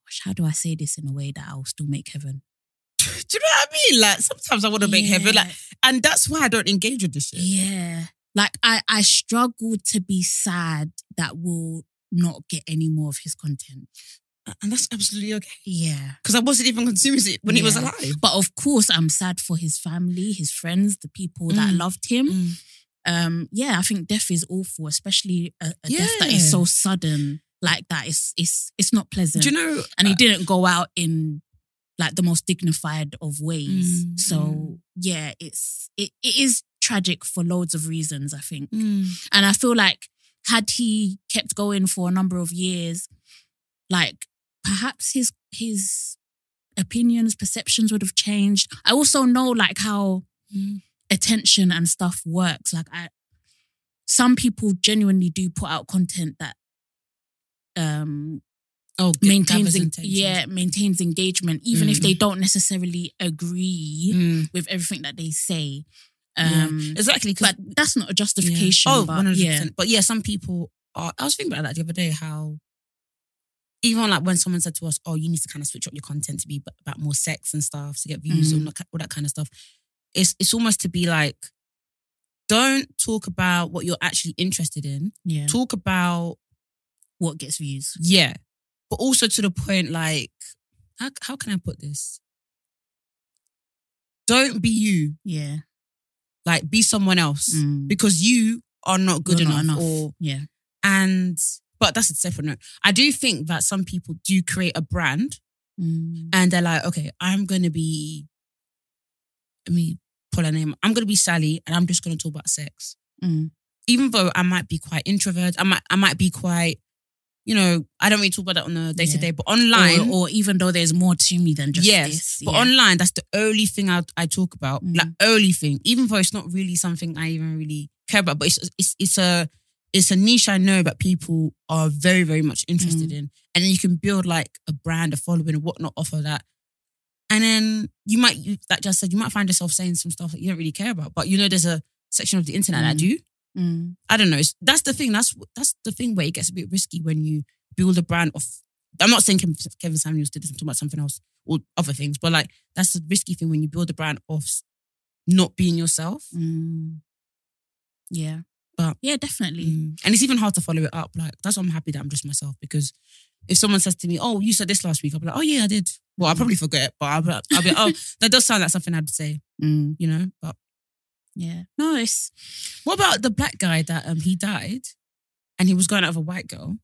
gosh, how do I say this in a way that I'll still make heaven? Do you know what I mean? Like sometimes I want to make heaven. Like, and that's why I don't engage with this shit. Yeah. Like I, I struggle to be sad that we'll not get any more of his content. And that's absolutely okay. Yeah. Because I wasn't even consuming it when he was alive. But of course, I'm sad for his family, his friends, the people that Mm. loved him. Mm. Um, yeah, I think death is awful, especially a, a death that is so sudden like that. It's it's it's not pleasant. Do you know? and he uh, didn't go out in like the most dignified of ways. Mm, so mm. yeah, it's it, it is tragic for loads of reasons, I think. Mm. And I feel like had he kept going for a number of years, like perhaps his his opinions, perceptions would have changed. I also know like how Mm. attention and stuff works. Like I some people genuinely do put out content that um Oh, maintains en- yeah maintains engagement even if Mm. they don't necessarily agree Mm. with everything that they say Yeah. um Exactly. 'cause- but that's not a justification Yeah. Oh, but 100%. yeah But yeah, some people are. I was thinking about that the other day. How even like when someone said to us, "Oh, you need to kind of switch up your content to be about more sex and stuff to get views Mhm. and all that- all that kind of stuff," it's it's almost to be like, don't talk about what you're actually interested in. yeah Talk about what gets views yeah, but also to the point like, how how can I put this? Don't be you. yeah Like, be someone else Mm. because you are not good You're enough, not or yeah And but that's a separate note. I do think that some people do create a brand Mm. and they're like, okay, I'm gonna be let me pull a name. I'm gonna be Sally and I'm just gonna talk about sex. Mm. Even though I might be quite introvert, I might I might be quite, you know, I don't really talk about that on a day to day, but online. or, or even though there's more to me than just yes, this but yeah. online, that's the only thing I, I talk about. Mm. Like only thing, even though it's not really something I even really care about. But it's it's it's a it's a niche I know that people are very, very much interested Mm. in. And then you can build like a brand, a following, and whatnot off of that. And then you might, you, like just said, you might find yourself saying some stuff that you don't really care about. But you know, there's a section of the internet that Mm. do. Mm. I don't know. That's the thing. That's that's the thing where it gets a bit risky when you build a brand of. I'm not saying Kevin, Kevin Samuels did this. I'm talking about something else or other things. But like that's the risky thing when you build a brand of s- not being yourself. Mm. Yeah. But- yeah, definitely. Mm. And it's even hard to follow it up. Like that's why I'm happy that I'm just myself because if someone says to me, "Oh, you said this last week," I'll be like, "Oh yeah, I did." Well, I'll Mm. probably forget, but I'll be, I'll be like, "Oh, that does sound like something I'd say," Mm. you know. But Yeah. Nice. what about the black guy that um he died, and he was going out with a white girl,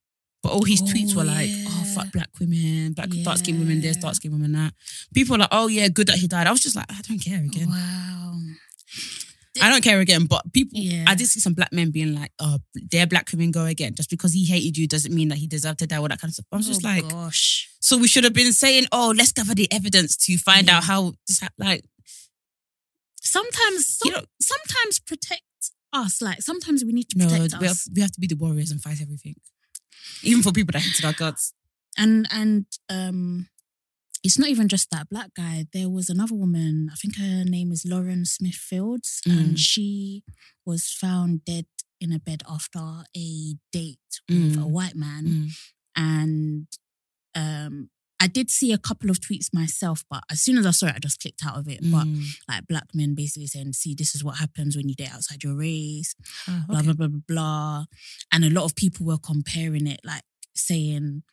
but all his tweets Oh, were like, yeah. "Oh, fuck black women, black dark skinned women, this dark skinned women that." People are like, "Oh yeah, good that he died." I was just like, I don't care again. wow. I don't care again. But people, Yeah. I did see some black men being like, "Oh, dare black women go again?" Just because he hated you doesn't mean that he deserved to die. All that kind of stuff. I was just Oh, like, gosh. so we should have been saying, "Oh, let's gather the evidence to find Yeah. out how this like." Sometimes, some, You know- sometimes protect us. Like sometimes we need to No, protect we have, we have to be the warriors and fight everything, even for people that hated our guts. and and um it's not even just that black guy there was another woman i think her name is lauren smith fields Mm. and she was found dead in a bed after a date with Mm. a white man Mm. and um I did see a couple of tweets myself, but as soon as I saw it, I just clicked out of it. But Mm. like black men basically saying, "See, this is what happens when you date outside your race." Ah, blah okay. blah blah blah blah. And a lot of people were comparing it, like saying,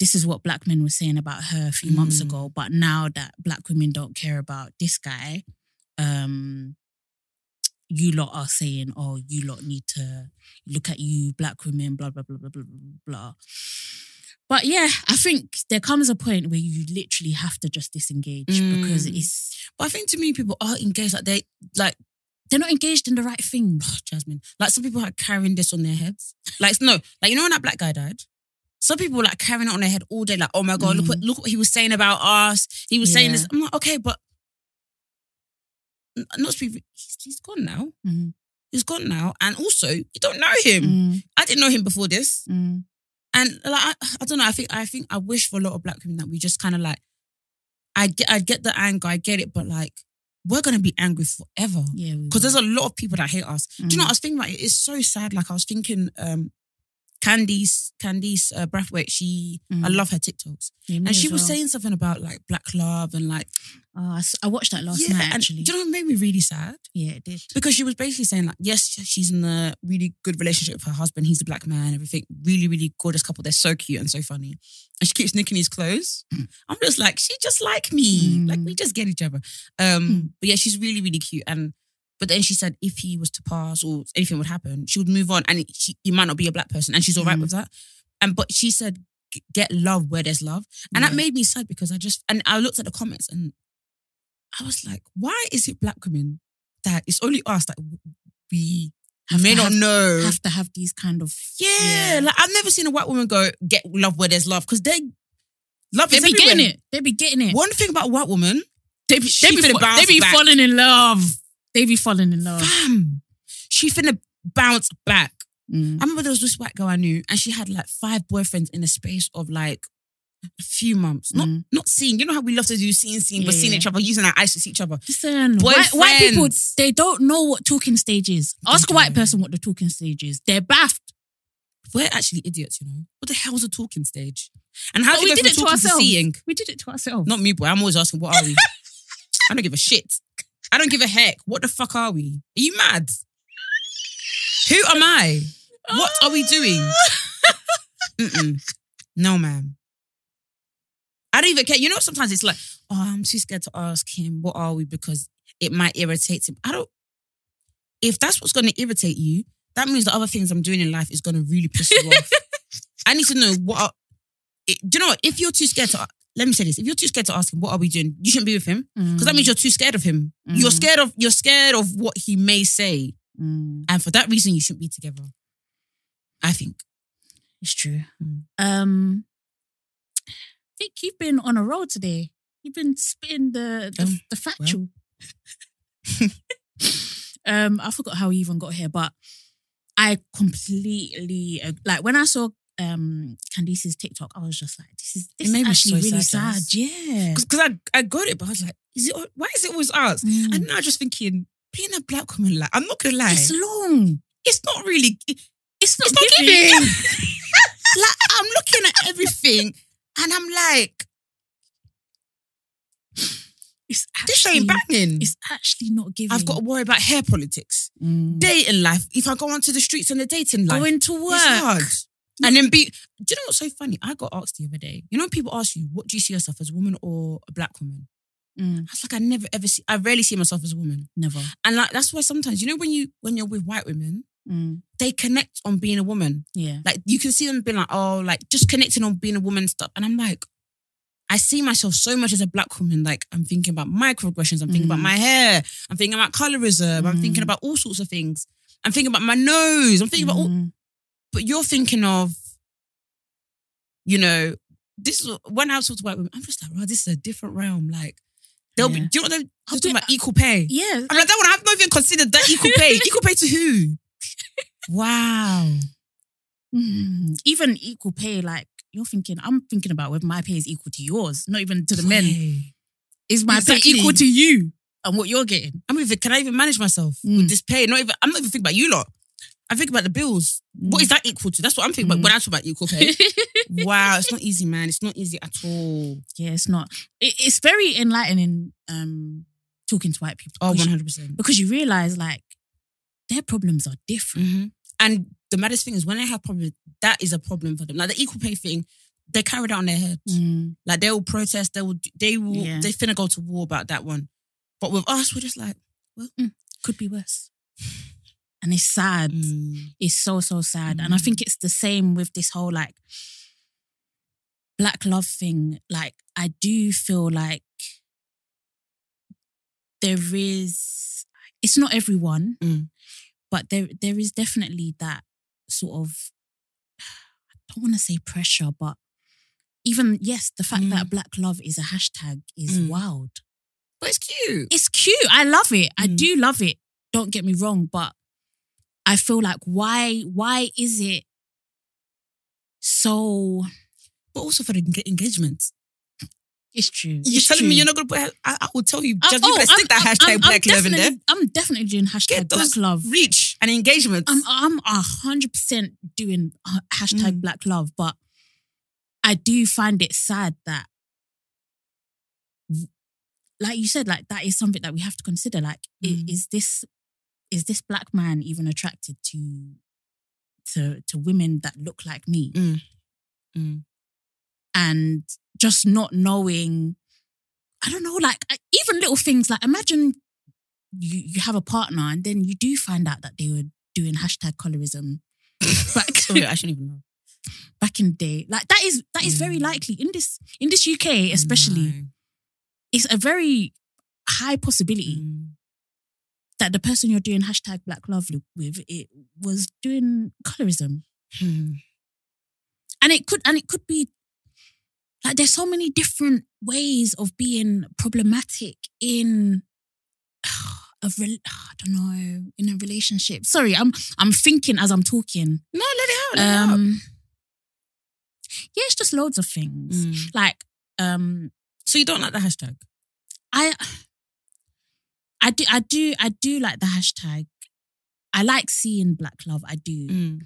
"This is what black men were saying about her a few months Mm. ago." But now that black women don't care about this guy, um, you lot are saying, "Oh, you lot need to look at you, black women." Blah blah blah blah blah blah blah. But yeah, I think there comes a point where you literally have to just disengage because Mm. it's But I think to me, people are engaged. Like they, like they're not engaged in the right thing. Jasmine. Like some people are carrying this on their heads. Like no, like you know when that black guy died. Some people were like carrying it on their head all day. Like, oh my god, look what look what he was saying about us. He was saying this. I'm like, okay, but not to be. He's, he's gone now. Mhm. He's gone now, and also you don't know him. Mm, I didn't know him before this. Mm. And like I, I don't know. I think I think I wish for a lot of black women that we just kind of like. I get I get the anger, I get it, but like we're gonna be angry forever Yeah, because there's a lot of people that hate us. Do you know? Mm. what I was thinking about it. It's so sad. Like I was thinking, um, Candice Candice uh, Brathwaite. She I Mm. love her TikToks, Yeah, and she as was well. saying something about like black love and like Oh, I, I watched that last yeah. night actually. do you know what made me really sad? yeah, it did. Because she was basically saying like, yes, she's in a really good relationship with her husband. He's a black man. Everything really, really gorgeous couple. They're so cute and so funny. And she keeps nicking his clothes. I'm just like, she just like me. Mm. Like we just get each other. Um, Mm. but yeah, she's really, really cute. And but then she said if he was to pass or anything would happen, she would move on, and she, he might not be a black person, and she's all right Mm. with that. And but she said, get love where there's love, and that made me sad because I just and I looked at the comments and I was like, why is it black women that it's only us that we Have may not have- know? Have to have these kind of yeah, like I've never seen a white woman go get love where there's love because they love they is be getting it. They be getting it. One thing about a white woman, They be, they be, they be falling in love. They be falling in love. fam, she finna bounce back. Mm. I remember there was this white girl I knew, and she had like five boyfriends in a space of like a few months. Not Mm. not seeing. You know how we love to do scene scene, but seeing yeah. each other, using our eyes to see each other. Listen, white, white people they don't know what talking stage is. Ask a white person what the talking stage is. They're baffed. We're actually idiots, you know. What the hell's a talking stage? And how But do we you did it to to ourselves. seeing? We did it to ourselves. Not me, boy. I'm always asking, what are we? I don't give a shit. I don't give a heck. What the fuck are we? Are you mad? Who am I? What are we doing? Mm-mm. No, ma'am. I don't even care. You know, sometimes it's like, oh, I'm too scared to ask him, what are we? Because it might irritate him. I don't, if that's what's going to irritate you, that means the other things I'm doing in life is going to really piss you off. I need to know what, are, it, do you know what? If you're too scared to, let me say this, if you're too scared to ask him, what are we doing? You shouldn't be with him because that means you're too scared of him. You're Mm. scared of, you're scared of what he may say. Mm, And for that reason, you shouldn't be together. I think. it's true. Mm. Um, I think you've been on a roll today. You've been spitting the the, Um, the factual. um, I forgot how we even got here, but I completely like when I saw um Candice's TikTok, I was just like, this is this is actually so really sad, sad. Yeah. Because I, I got it, but I was like, is it? Why is it always us? Mm. And now I'm just thinking, being a black woman, like I'm not gonna lie, It's long. it's, not really. it- It's not, It's not giving. giving. like I'm looking at everything, and I'm like, It's this actually, ain't banging. it's actually not giving. I've got to worry about hair politics, Mm. dating life. If I go onto the streets and the dating life, going to work. And then be. Do you know what's so funny? I got asked the other day. You know, when people ask you, "What do you see yourself as, a woman or a black woman?" Mm. I was like, I never ever see. I rarely see myself as a woman, Never. and like that's why sometimes you know when you when you're with white women, Mm. they connect on being a woman. Yeah. Like you can see them being like, oh, like just connecting on being a woman stuff. And I'm like, I see myself so much as a black woman. Like I'm thinking about microaggressions. I'm thinking about Mm. my hair. I'm thinking about colorism. I'm thinking Mm. about all sorts of things. I'm thinking about my nose. I'm thinking about all. But you're thinking of, you know, this is when I talk to white women. I'm just like, wow, this is a different realm. Like they'll be. Yeah. Do you know what they're, they're talking about equal pay? Yeah. I'm like, that one. I've not even considered that equal pay. equal pay to who? Wow. Mm. Even equal pay, like you're thinking, I'm thinking about whether my pay is equal to yours, not even to the men. Is my Exactly. pay equal to you and what you're getting? I'm even, can I even manage myself Mm. with this pay? Not even, I'm not even thinking about you lot. I think about the bills. What is that equal to? That's what I'm thinking Mm. about when I talk about equal pay. wow, it's not easy, man. It's not easy at all. yeah, it's not. It, it's very enlightening um, talking to white people Oh, because, you, 100%. because you realize like their problems are different. Mhm. And the maddest thing is when they have problems, that is a problem for them. Like the equal pay thing, they carry it on their head. Mm. Like they will protest, they will, they will, Yeah. they finna go to war about that one. But with us, we're just like, well, Could be worse. And it's sad. mm, It's so, so sad. And I Mm. think it's the same with this whole like black love thing. Like, I do feel like there is, it's not everyone, Mm. but there there is definitely that sort of, I don't want to say pressure, but even, yes, the fact Mm. that black love is a hashtag is Mm. wild. but it's cute. It's cute. I love it. I Mm. do love it. Don't get me wrong, but I feel like why why is it so But also for the enga- engagement. it's true. You're It's telling me you're not gonna put. I, I will tell you. Uh, Just oh, you stick that I'm- hashtag I'm- black I'm love in there. I'm definitely doing hashtag Get black love. reach and engagement. I'm I'm a hundred percent doing uh, hashtag Mm. black love, but I do find it sad that, like you said, like that is something that we have to consider. Like, i- Mm. is this is this black man even attracted to to to women that look like me? Mm. Mm. and just not knowing i don't know like even little things like imagine you you have a partner and then you do find out that they were doing hashtag colorism back Sorry, I shouldn't even know. back in the day like that is that is very Mm. likely in this in this uk especially No. it's a very high possibility Mm. That the person you're doing hashtag black love with it was doing colorism Hmm. and it could and it could be like there's so many different ways of being problematic in a rel- I don't know in a relationship. Sorry, I'm I'm thinking as I'm talking. No, let it out. Let it out. Um, yeah, it's just loads of things. Mm. Like um, So you don't like the hashtag? I I do I do I do like the hashtag. I like seeing black love. I do. Mm.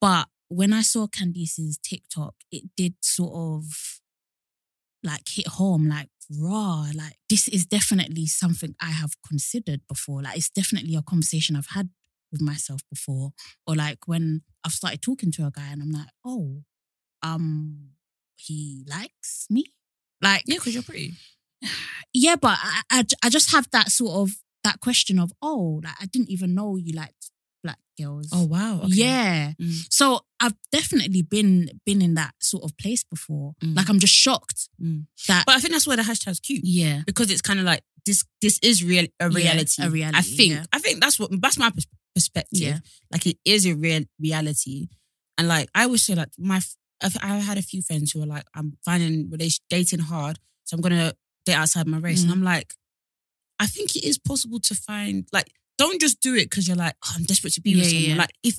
But when I saw Candice's TikTok, it did sort of like hit home, like raw. Like this is definitely something I have considered before. Like it's definitely a conversation I've had with myself before. Or like when I've started talking to a guy and I'm like, oh, um, he likes me. Like Yeah, because you're pretty. Yeah, but I, I, I just have that sort of that question of oh, like I didn't even know you liked black girls. Oh wow. Okay. Yeah. Mm. So I've definitely been been in that sort of place before. Mm. Like I'm just shocked Mm. that But I think that's where the hashtag's cute. yeah. because it's kind of like this. This is real a reality. a reality, I think. yeah. I think that's what that's my perspective. Yeah. Like it is a real reality, and like I always say, like my I've, I've had a few friends who are like, I'm finding relation dating hard, so I'm gonna outside my race, and Mm. I'm like, I think it is possible to find like don't just do it because you're like, oh, I'm desperate to be with someone. yeah. Like if,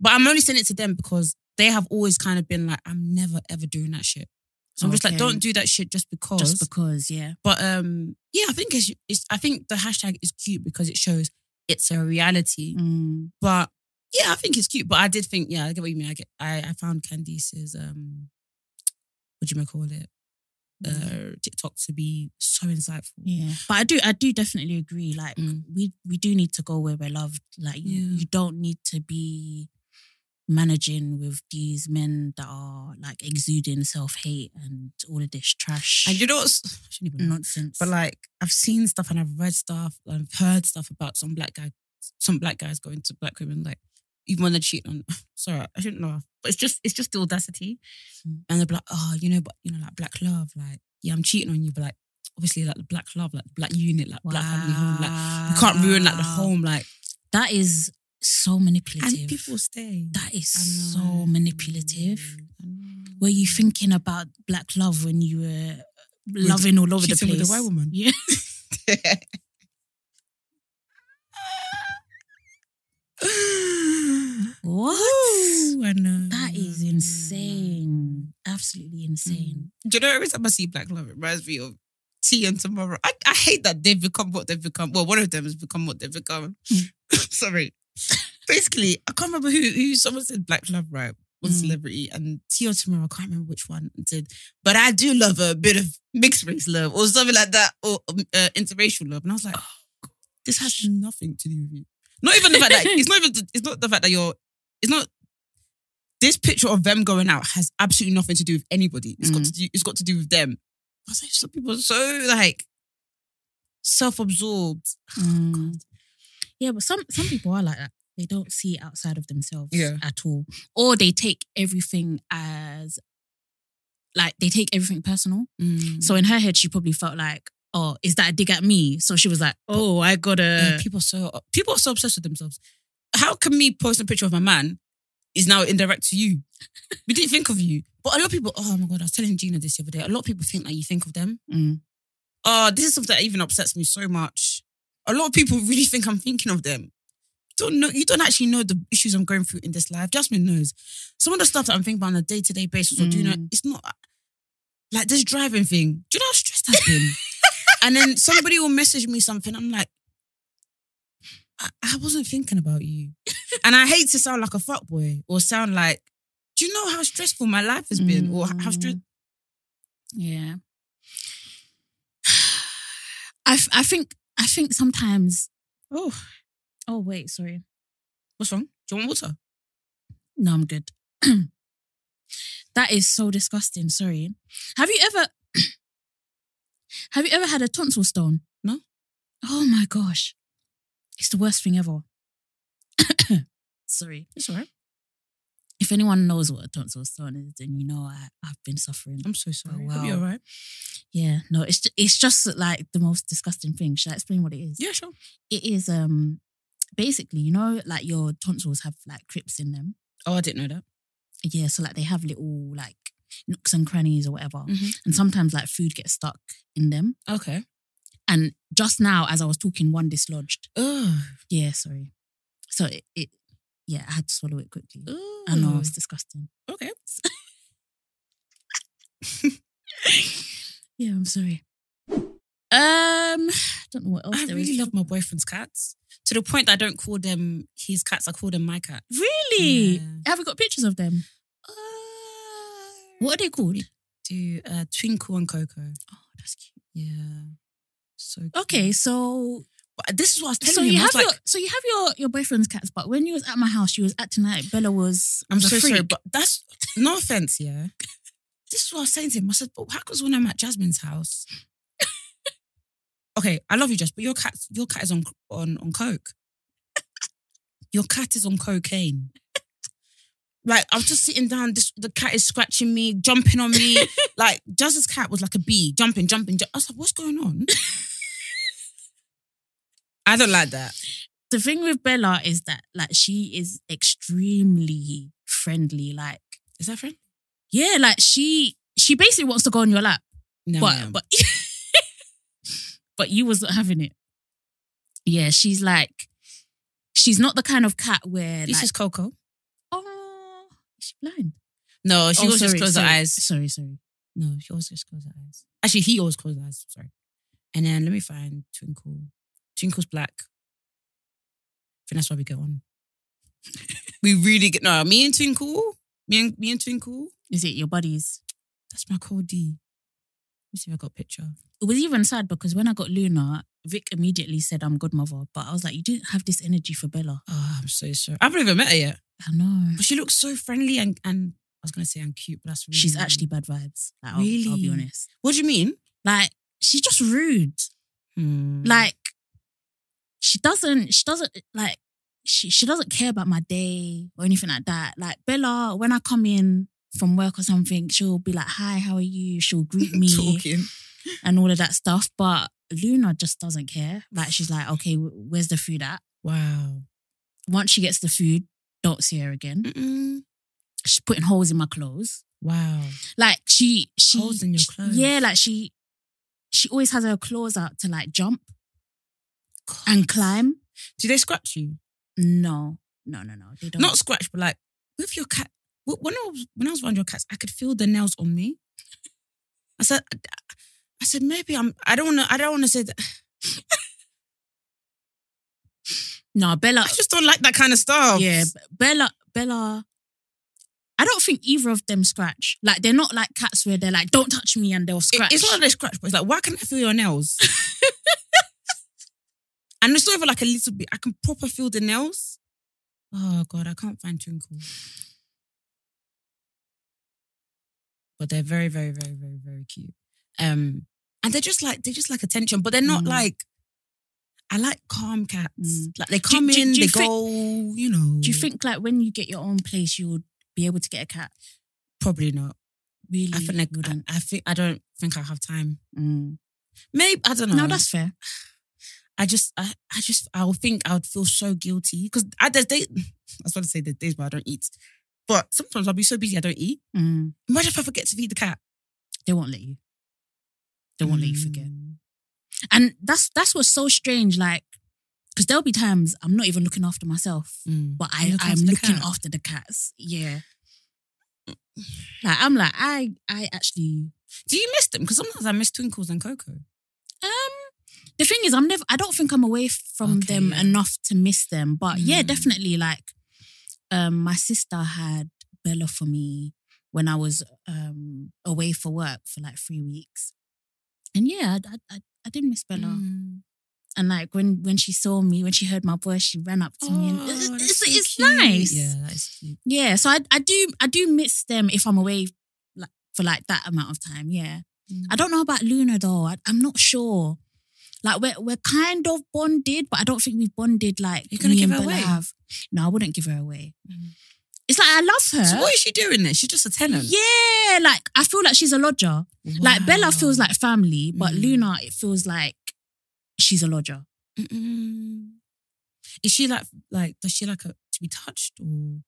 but I'm only saying it to them because they have always kind of been like, I'm never ever doing that shit. So I'm just like, don't do that shit just because. Just because, yeah. but um, yeah, I think it's, it's. I think the hashtag is cute because it shows it's a reality. Mm. But yeah, I think it's cute. But I did think, yeah, I get what you mean. I get. I, I found Candice's um, what do you call it? Uh, TikTok to be so insightful. Yeah, but I do, I do definitely agree. Like Mm. we, we do need to go where we're loved. Like you, Yeah. you don't need to be managing with these men that are like exuding self hate and all of this trash And you know what's even nonsense. But like I've seen stuff and I've read stuff and I've heard stuff about some black guy, some black guys going to black women like even when they're cheating on. Sorry, I shouldn't laugh, but it's just it's just the audacity, Mm. and they're like, oh, you know, but you know, like black love, like yeah, I'm cheating on you, but like obviously like the black love, like black unit, like black family home, like you can't ruin like the home, like that is so manipulative. and people stay. that is so manipulative. Were you thinking about black love when you were loving all over the place? with a white woman? Yeah. What? Ooh, I know. That is insane. Absolutely insane. Do you know every time I see Black Love, it reminds me of T and Tomorrow. I, I hate that they've become what they've become. Well, one of them has become what they've become. Sorry. Basically, I can't remember who who someone said Black Love, right? Was Mm. celebrity and T or Tomorrow, I can't remember which one did. But I do love a bit of mixed race love or something like that, or um, uh, interracial love. And I was like, oh, this has nothing to do with you. Not even the fact that it's not even it's not the fact that you're it's not this picture of them going out has absolutely nothing to do with anybody. It's got Mm. to do it's got to do with them. I was like, some people are so like self-absorbed. Mm. Yeah, but some some people are like that. They don't see outside of themselves Yeah. at all, or they take everything as like they take everything personal. So in her head, she probably felt like, "Oh, is that a dig at me?" So she was like, "Oh, I gotta." Yeah, people are so people are so obsessed with themselves. How can me post a picture of a man is now indirect to you? we didn't think of you. But a lot of people, oh my god, I was telling Gina this the other day. A lot of people think that you think of them. Mm. Oh, this is something that even upsets me so much. A lot of people really think I'm thinking of them. Don't know, you don't actually know the issues I'm going through in this life. Jasmine knows. Some of the stuff that I'm thinking about on a day-to-day basis or doing it, Mm. it's not like this driving thing. Do you know how stressed I've been? and then somebody will message me something. I'm like, I, I wasn't thinking about you. and I hate to sound like a fuckboy or sound like, do you know how stressful my life has been? Or how stress Mm. Yeah. I, f- I think I think sometimes. Oh, oh wait, sorry. what's wrong? Do you want water? No, I'm good. that is so disgusting. Sorry. Have you ever have you ever had a tonsil stone? No. Oh my gosh. It's the worst thing ever. Sorry. It's all right. If anyone knows what a tonsil stone is, then you know I, I've been suffering. I'm so sorry. Hope you're wow. all right. Yeah, no, it's ju- it's just like the most disgusting thing. Should I explain what it is? Yeah, sure. It is um basically, you know, like your tonsils have like crypts in them. Oh, I didn't know that. Yeah, so like they have little like nooks and crannies or whatever. Mhm. And sometimes like food gets stuck in them. Okay. And just now, as I was talking, one dislodged. Oh. Yeah, sorry. So it, it yeah, I had to swallow it quickly. I know it's disgusting. Okay. Yeah, I'm sorry. Um, I don't know what else I there is really love my boyfriend's cats to the point that I don't call them his cats. I call them my cat. Really? Yeah. Have we got pictures of them? What are they called? do uh, Twinkle and Coco? Oh, that's cute. Yeah. So cute. Okay, so But this is what I was telling so him. you have like, your so you have your your boyfriend's cats, but when you was at my house, you was acting like Bella was. I'm was so sorry, but that's no offense, yeah. This is what I was saying to him. I said, but how comes when I'm at Jasmine's house? okay, I love you, Jess, but your cat, your cat is on on on coke. Your cat is on cocaine. Like I was just sitting down, this the cat is scratching me, jumping on me. like Jazz's cat was like a bee, jumping, jumping. ju- I was like, what's going on? I don't like that. the thing with Bella is that like she is extremely friendly. Like Is that friend? yeah, like she she basically wants to go on your lap, No, but no. but but you wasn't having it. Yeah, she's like she's not the kind of cat where This like, is Coco. Oh, is she blind? No, she Oh, always just sorry, her eyes. Sorry, sorry. No, she always just closed her eyes. Actually, he always closed her eyes. Sorry. And then let me find Twinkle. Twinkle's black. I think that's why we get on. we really get no. Me and Twinkle. Me and me and Twinkle. Is it your buddies? That's my code D. Let's see if I got a picture. It was even sad because when I got Luna, Vic immediately said I'm godmother, but I was like, you didn't have this energy for Bella. Oh, I'm so sorry. I haven't even met her yet. I know. But she looks so friendly and and I was gonna say and cute, but that's really She's actually bad vibes. Like, I'll, I'll be honest. What do you mean? Like, she's just rude. Hmm. Like, she doesn't, she doesn't, like, she, she doesn't care about my day or anything like that. Like, Bella, when I come in from work or something, she'll be like, hi, how are you? She'll greet me talking. and all of that stuff. But Luna just doesn't care. Like, she's like, okay, where's the food at? Wow. Once she gets the food, don't see her again. Mm-mm. She's putting holes in my clothes. Wow. Like she, she, Holes in your clothes? Yeah, like she, she always has her claws out to like jump and climb. Do they scratch you? No, no, no, no. They don't. Not scratch, but like with your cat. Wh- When I was when I was around your cats, I could feel the nails on me. I said, I said maybe I'm. I don't want to. I don't want to say that. no, Bella. I just don't like that kind of stuff. Yeah, Bella. Bella. I don't think either of them scratch. Like they're not like cats where they're like, "Don't touch me," and they'll It- scratch. it's not that they scratch, but it's like, why can't I feel your nails? and it's not even like a little bit. I can proper feel the nails. Oh god, I can't find Twinkle. But they're very, very, very, very, very cute. Um, and they're just like they're just like attention, but they're not Mm. like. I like calm cats. Mm. Like they come do- in, do they think- go. You know. Do you think like when you get your own place, you would be able to get a cat? probably not? Really? I think like, wouldn't. I, I think I don't think I have time. Mm. Maybe I don't know. No, that's fair. I just, I, I just, I would think I would feel so guilty because I there's days. I was going to say there's days where I don't eat, but sometimes I'll be so busy I don't eat. Mm. Imagine if I forget to feed the cat. They won't let you. They won't let you forget. Mm. And that's that's what's so strange. Like, because there'll be times I'm not even looking after myself, Mm. but I I'm looking cat. after the cats. Yeah. Like I'm like I I actually Do you miss them? Because sometimes I miss Twinkles and Coco. um the thing is I'm never I don't think I'm away from Okay, them enough to miss them. But yeah, Mm. definitely like um my sister had Bella for me when I was um away for work for like three weeks. And yeah, I I, I, did miss Bella. Mm. And like when when she saw me, when she heard my voice, she ran up to me and Oh, it's, it's, so it's nice. Yeah, that is cute. Yeah. So I I do I do miss them if I'm away like for like that amount of time. Yeah. I don't know about Luna though. I, I'm not sure. Like we're we're kind of bonded, but I don't think we've bonded like You're gonna give her Bella away? have. No, I wouldn't give her away. Mhm. It's like I love her. So what is she doing there? She's just a tenant. yeah, like I feel like she's a lodger. Like Bella feels like family, but Mm. Luna it feels like she's a lodger. Mm-mm. Is she like like does she like a, to be touched or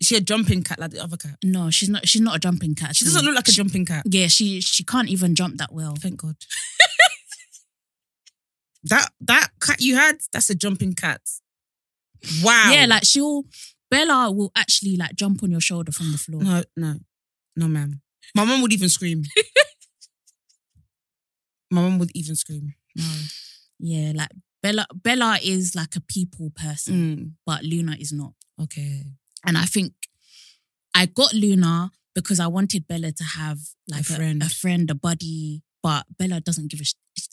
is she a jumping cat like the other cat? No, she's not. She's not a jumping cat. She doesn't look like a jumping cat. Yeah, she she can't even jump that well. Thank God. that that cat you had, that's a jumping cat. Wow. Yeah, like she'll Bella will actually like jump on your shoulder from the floor. no, no, no, ma'am. My mom would even scream. My mom would even scream. No. Yeah, like Bella Bella is like a people person, Mm, but Luna is not. okay. And I think I got Luna because I wanted Bella to have like a, friend. a friend, a buddy. But Bella doesn't give a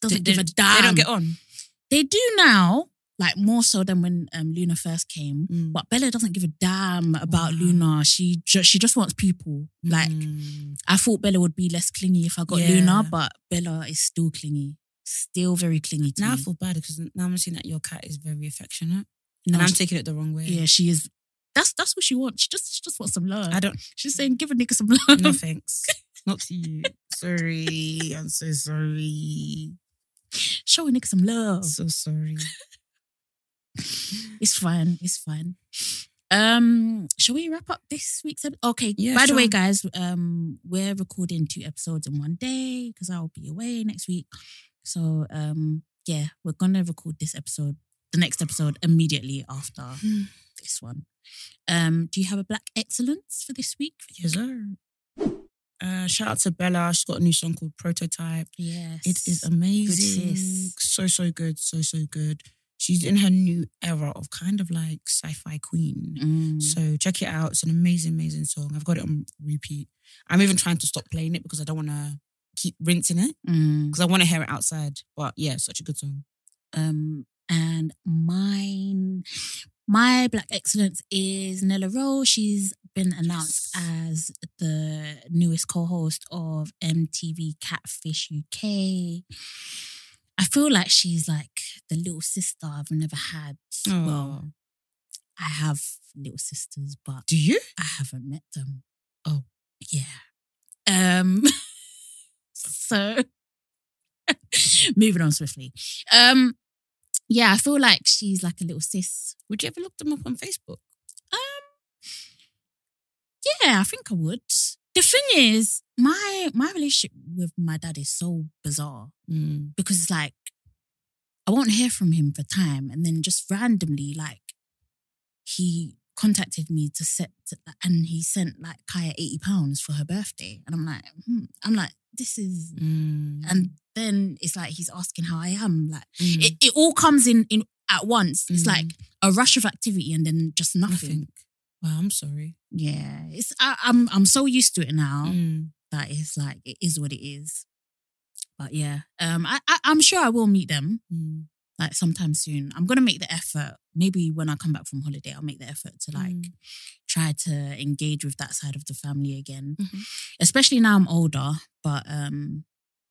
doesn't They- give a damn. They don't get on. They do now, like more so than when um, Luna first came. Mm. But Bella doesn't give a damn about Wow. Luna. She ju- she just wants people. Like Mm. I thought Bella would be less clingy if I got Yeah. Luna, but Bella is still clingy, still very clingy to now I feel bad because now I'm seeing that your cat is very affectionate, No, and I'm she- taking it the wrong way. yeah, she is. That's that's what she wants. She just she just wants some love. I don't. She's saying, give a nigga some love. No thanks. Not to you. Sorry. I'm so sorry. Show a nigga some love. So sorry. It's fine. It's fine. Um, shall we wrap up this week's episode? Okay. Yeah, By the way, guys, um, we're recording two episodes in one day because I'll be away next week. So um, yeah, we're gonna record this episode the next episode immediately after this one. Um, do you have a black excellence for this week? Yes, sir. Uh, shout out to Bella. She's got a new song called Prototype. Yes. It is amazing. sis. So, so good. So, so good. She's in her new era of kind of like sci-fi queen. Mm. So check it out. It's an amazing, amazing song. I've got it on repeat. I'm even trying to stop playing it because I don't want to keep rinsing it Mm. because I want to hear it outside. But yeah, such a good song. Um, and mine, my black excellence is Nella Rose. She's been announced as the newest co-host of MTV Catfish UK. I feel like she's like the little sister I've never had. Well, I have little sisters, but do you? I haven't met them. Oh. yeah. Um. so, moving on swiftly. Um. Yeah, I feel like she's like a little sis. Would you ever look them up on Facebook? Um. Yeah, I think I would. The thing is, my my relationship with my dad is so bizarre Mm. because it's like I won't hear from him for time, and then just randomly, like he contacted me to set, and he sent like Kaya eighty pounds for her birthday, and I'm like, hmm. I'm like, this is, Mm. and then it's like he's asking how I am, like Mm. it, it all comes in in at once. It's Mm. like a rush of activity, and then just nothing. Nothing. Wow, I'm sorry. Yeah, it's I, I'm I'm so used to it now Mm. that it's like it is what it is. But yeah, um, I, I I'm sure I will meet them Mm. like sometime soon. I'm gonna make the effort. Maybe when I come back from holiday, I'll make the effort to like Mm. try to engage with that side of the family again. Mhm. Especially now I'm older. But um,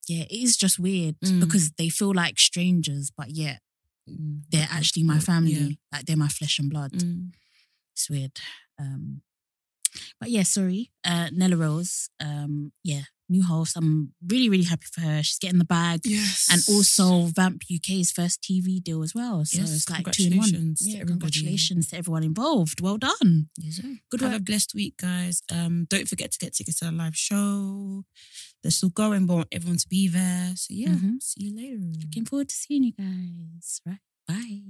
yeah, it is just weird Mm. because they feel like strangers, but yet Mm. they're actually my Yeah. family. Like they're my flesh and blood. Mm. It's weird. Um, but yeah, sorry. Uh, Nella Rose, um, yeah, new host. I'm really, really happy for her. She's getting the bag. Yes. And also Vamp UK's first TV deal as well. So Yes, it's like two in one. congratulations to Yeah, congratulations to everyone involved. Well done. Yes, sir. Good Have work. a blessed week, guys. Um, don't forget to get tickets to the live show. They're still going, but I want everyone to be there. So yeah, Mhm. see you later. Looking forward to seeing you guys. Right. Bye.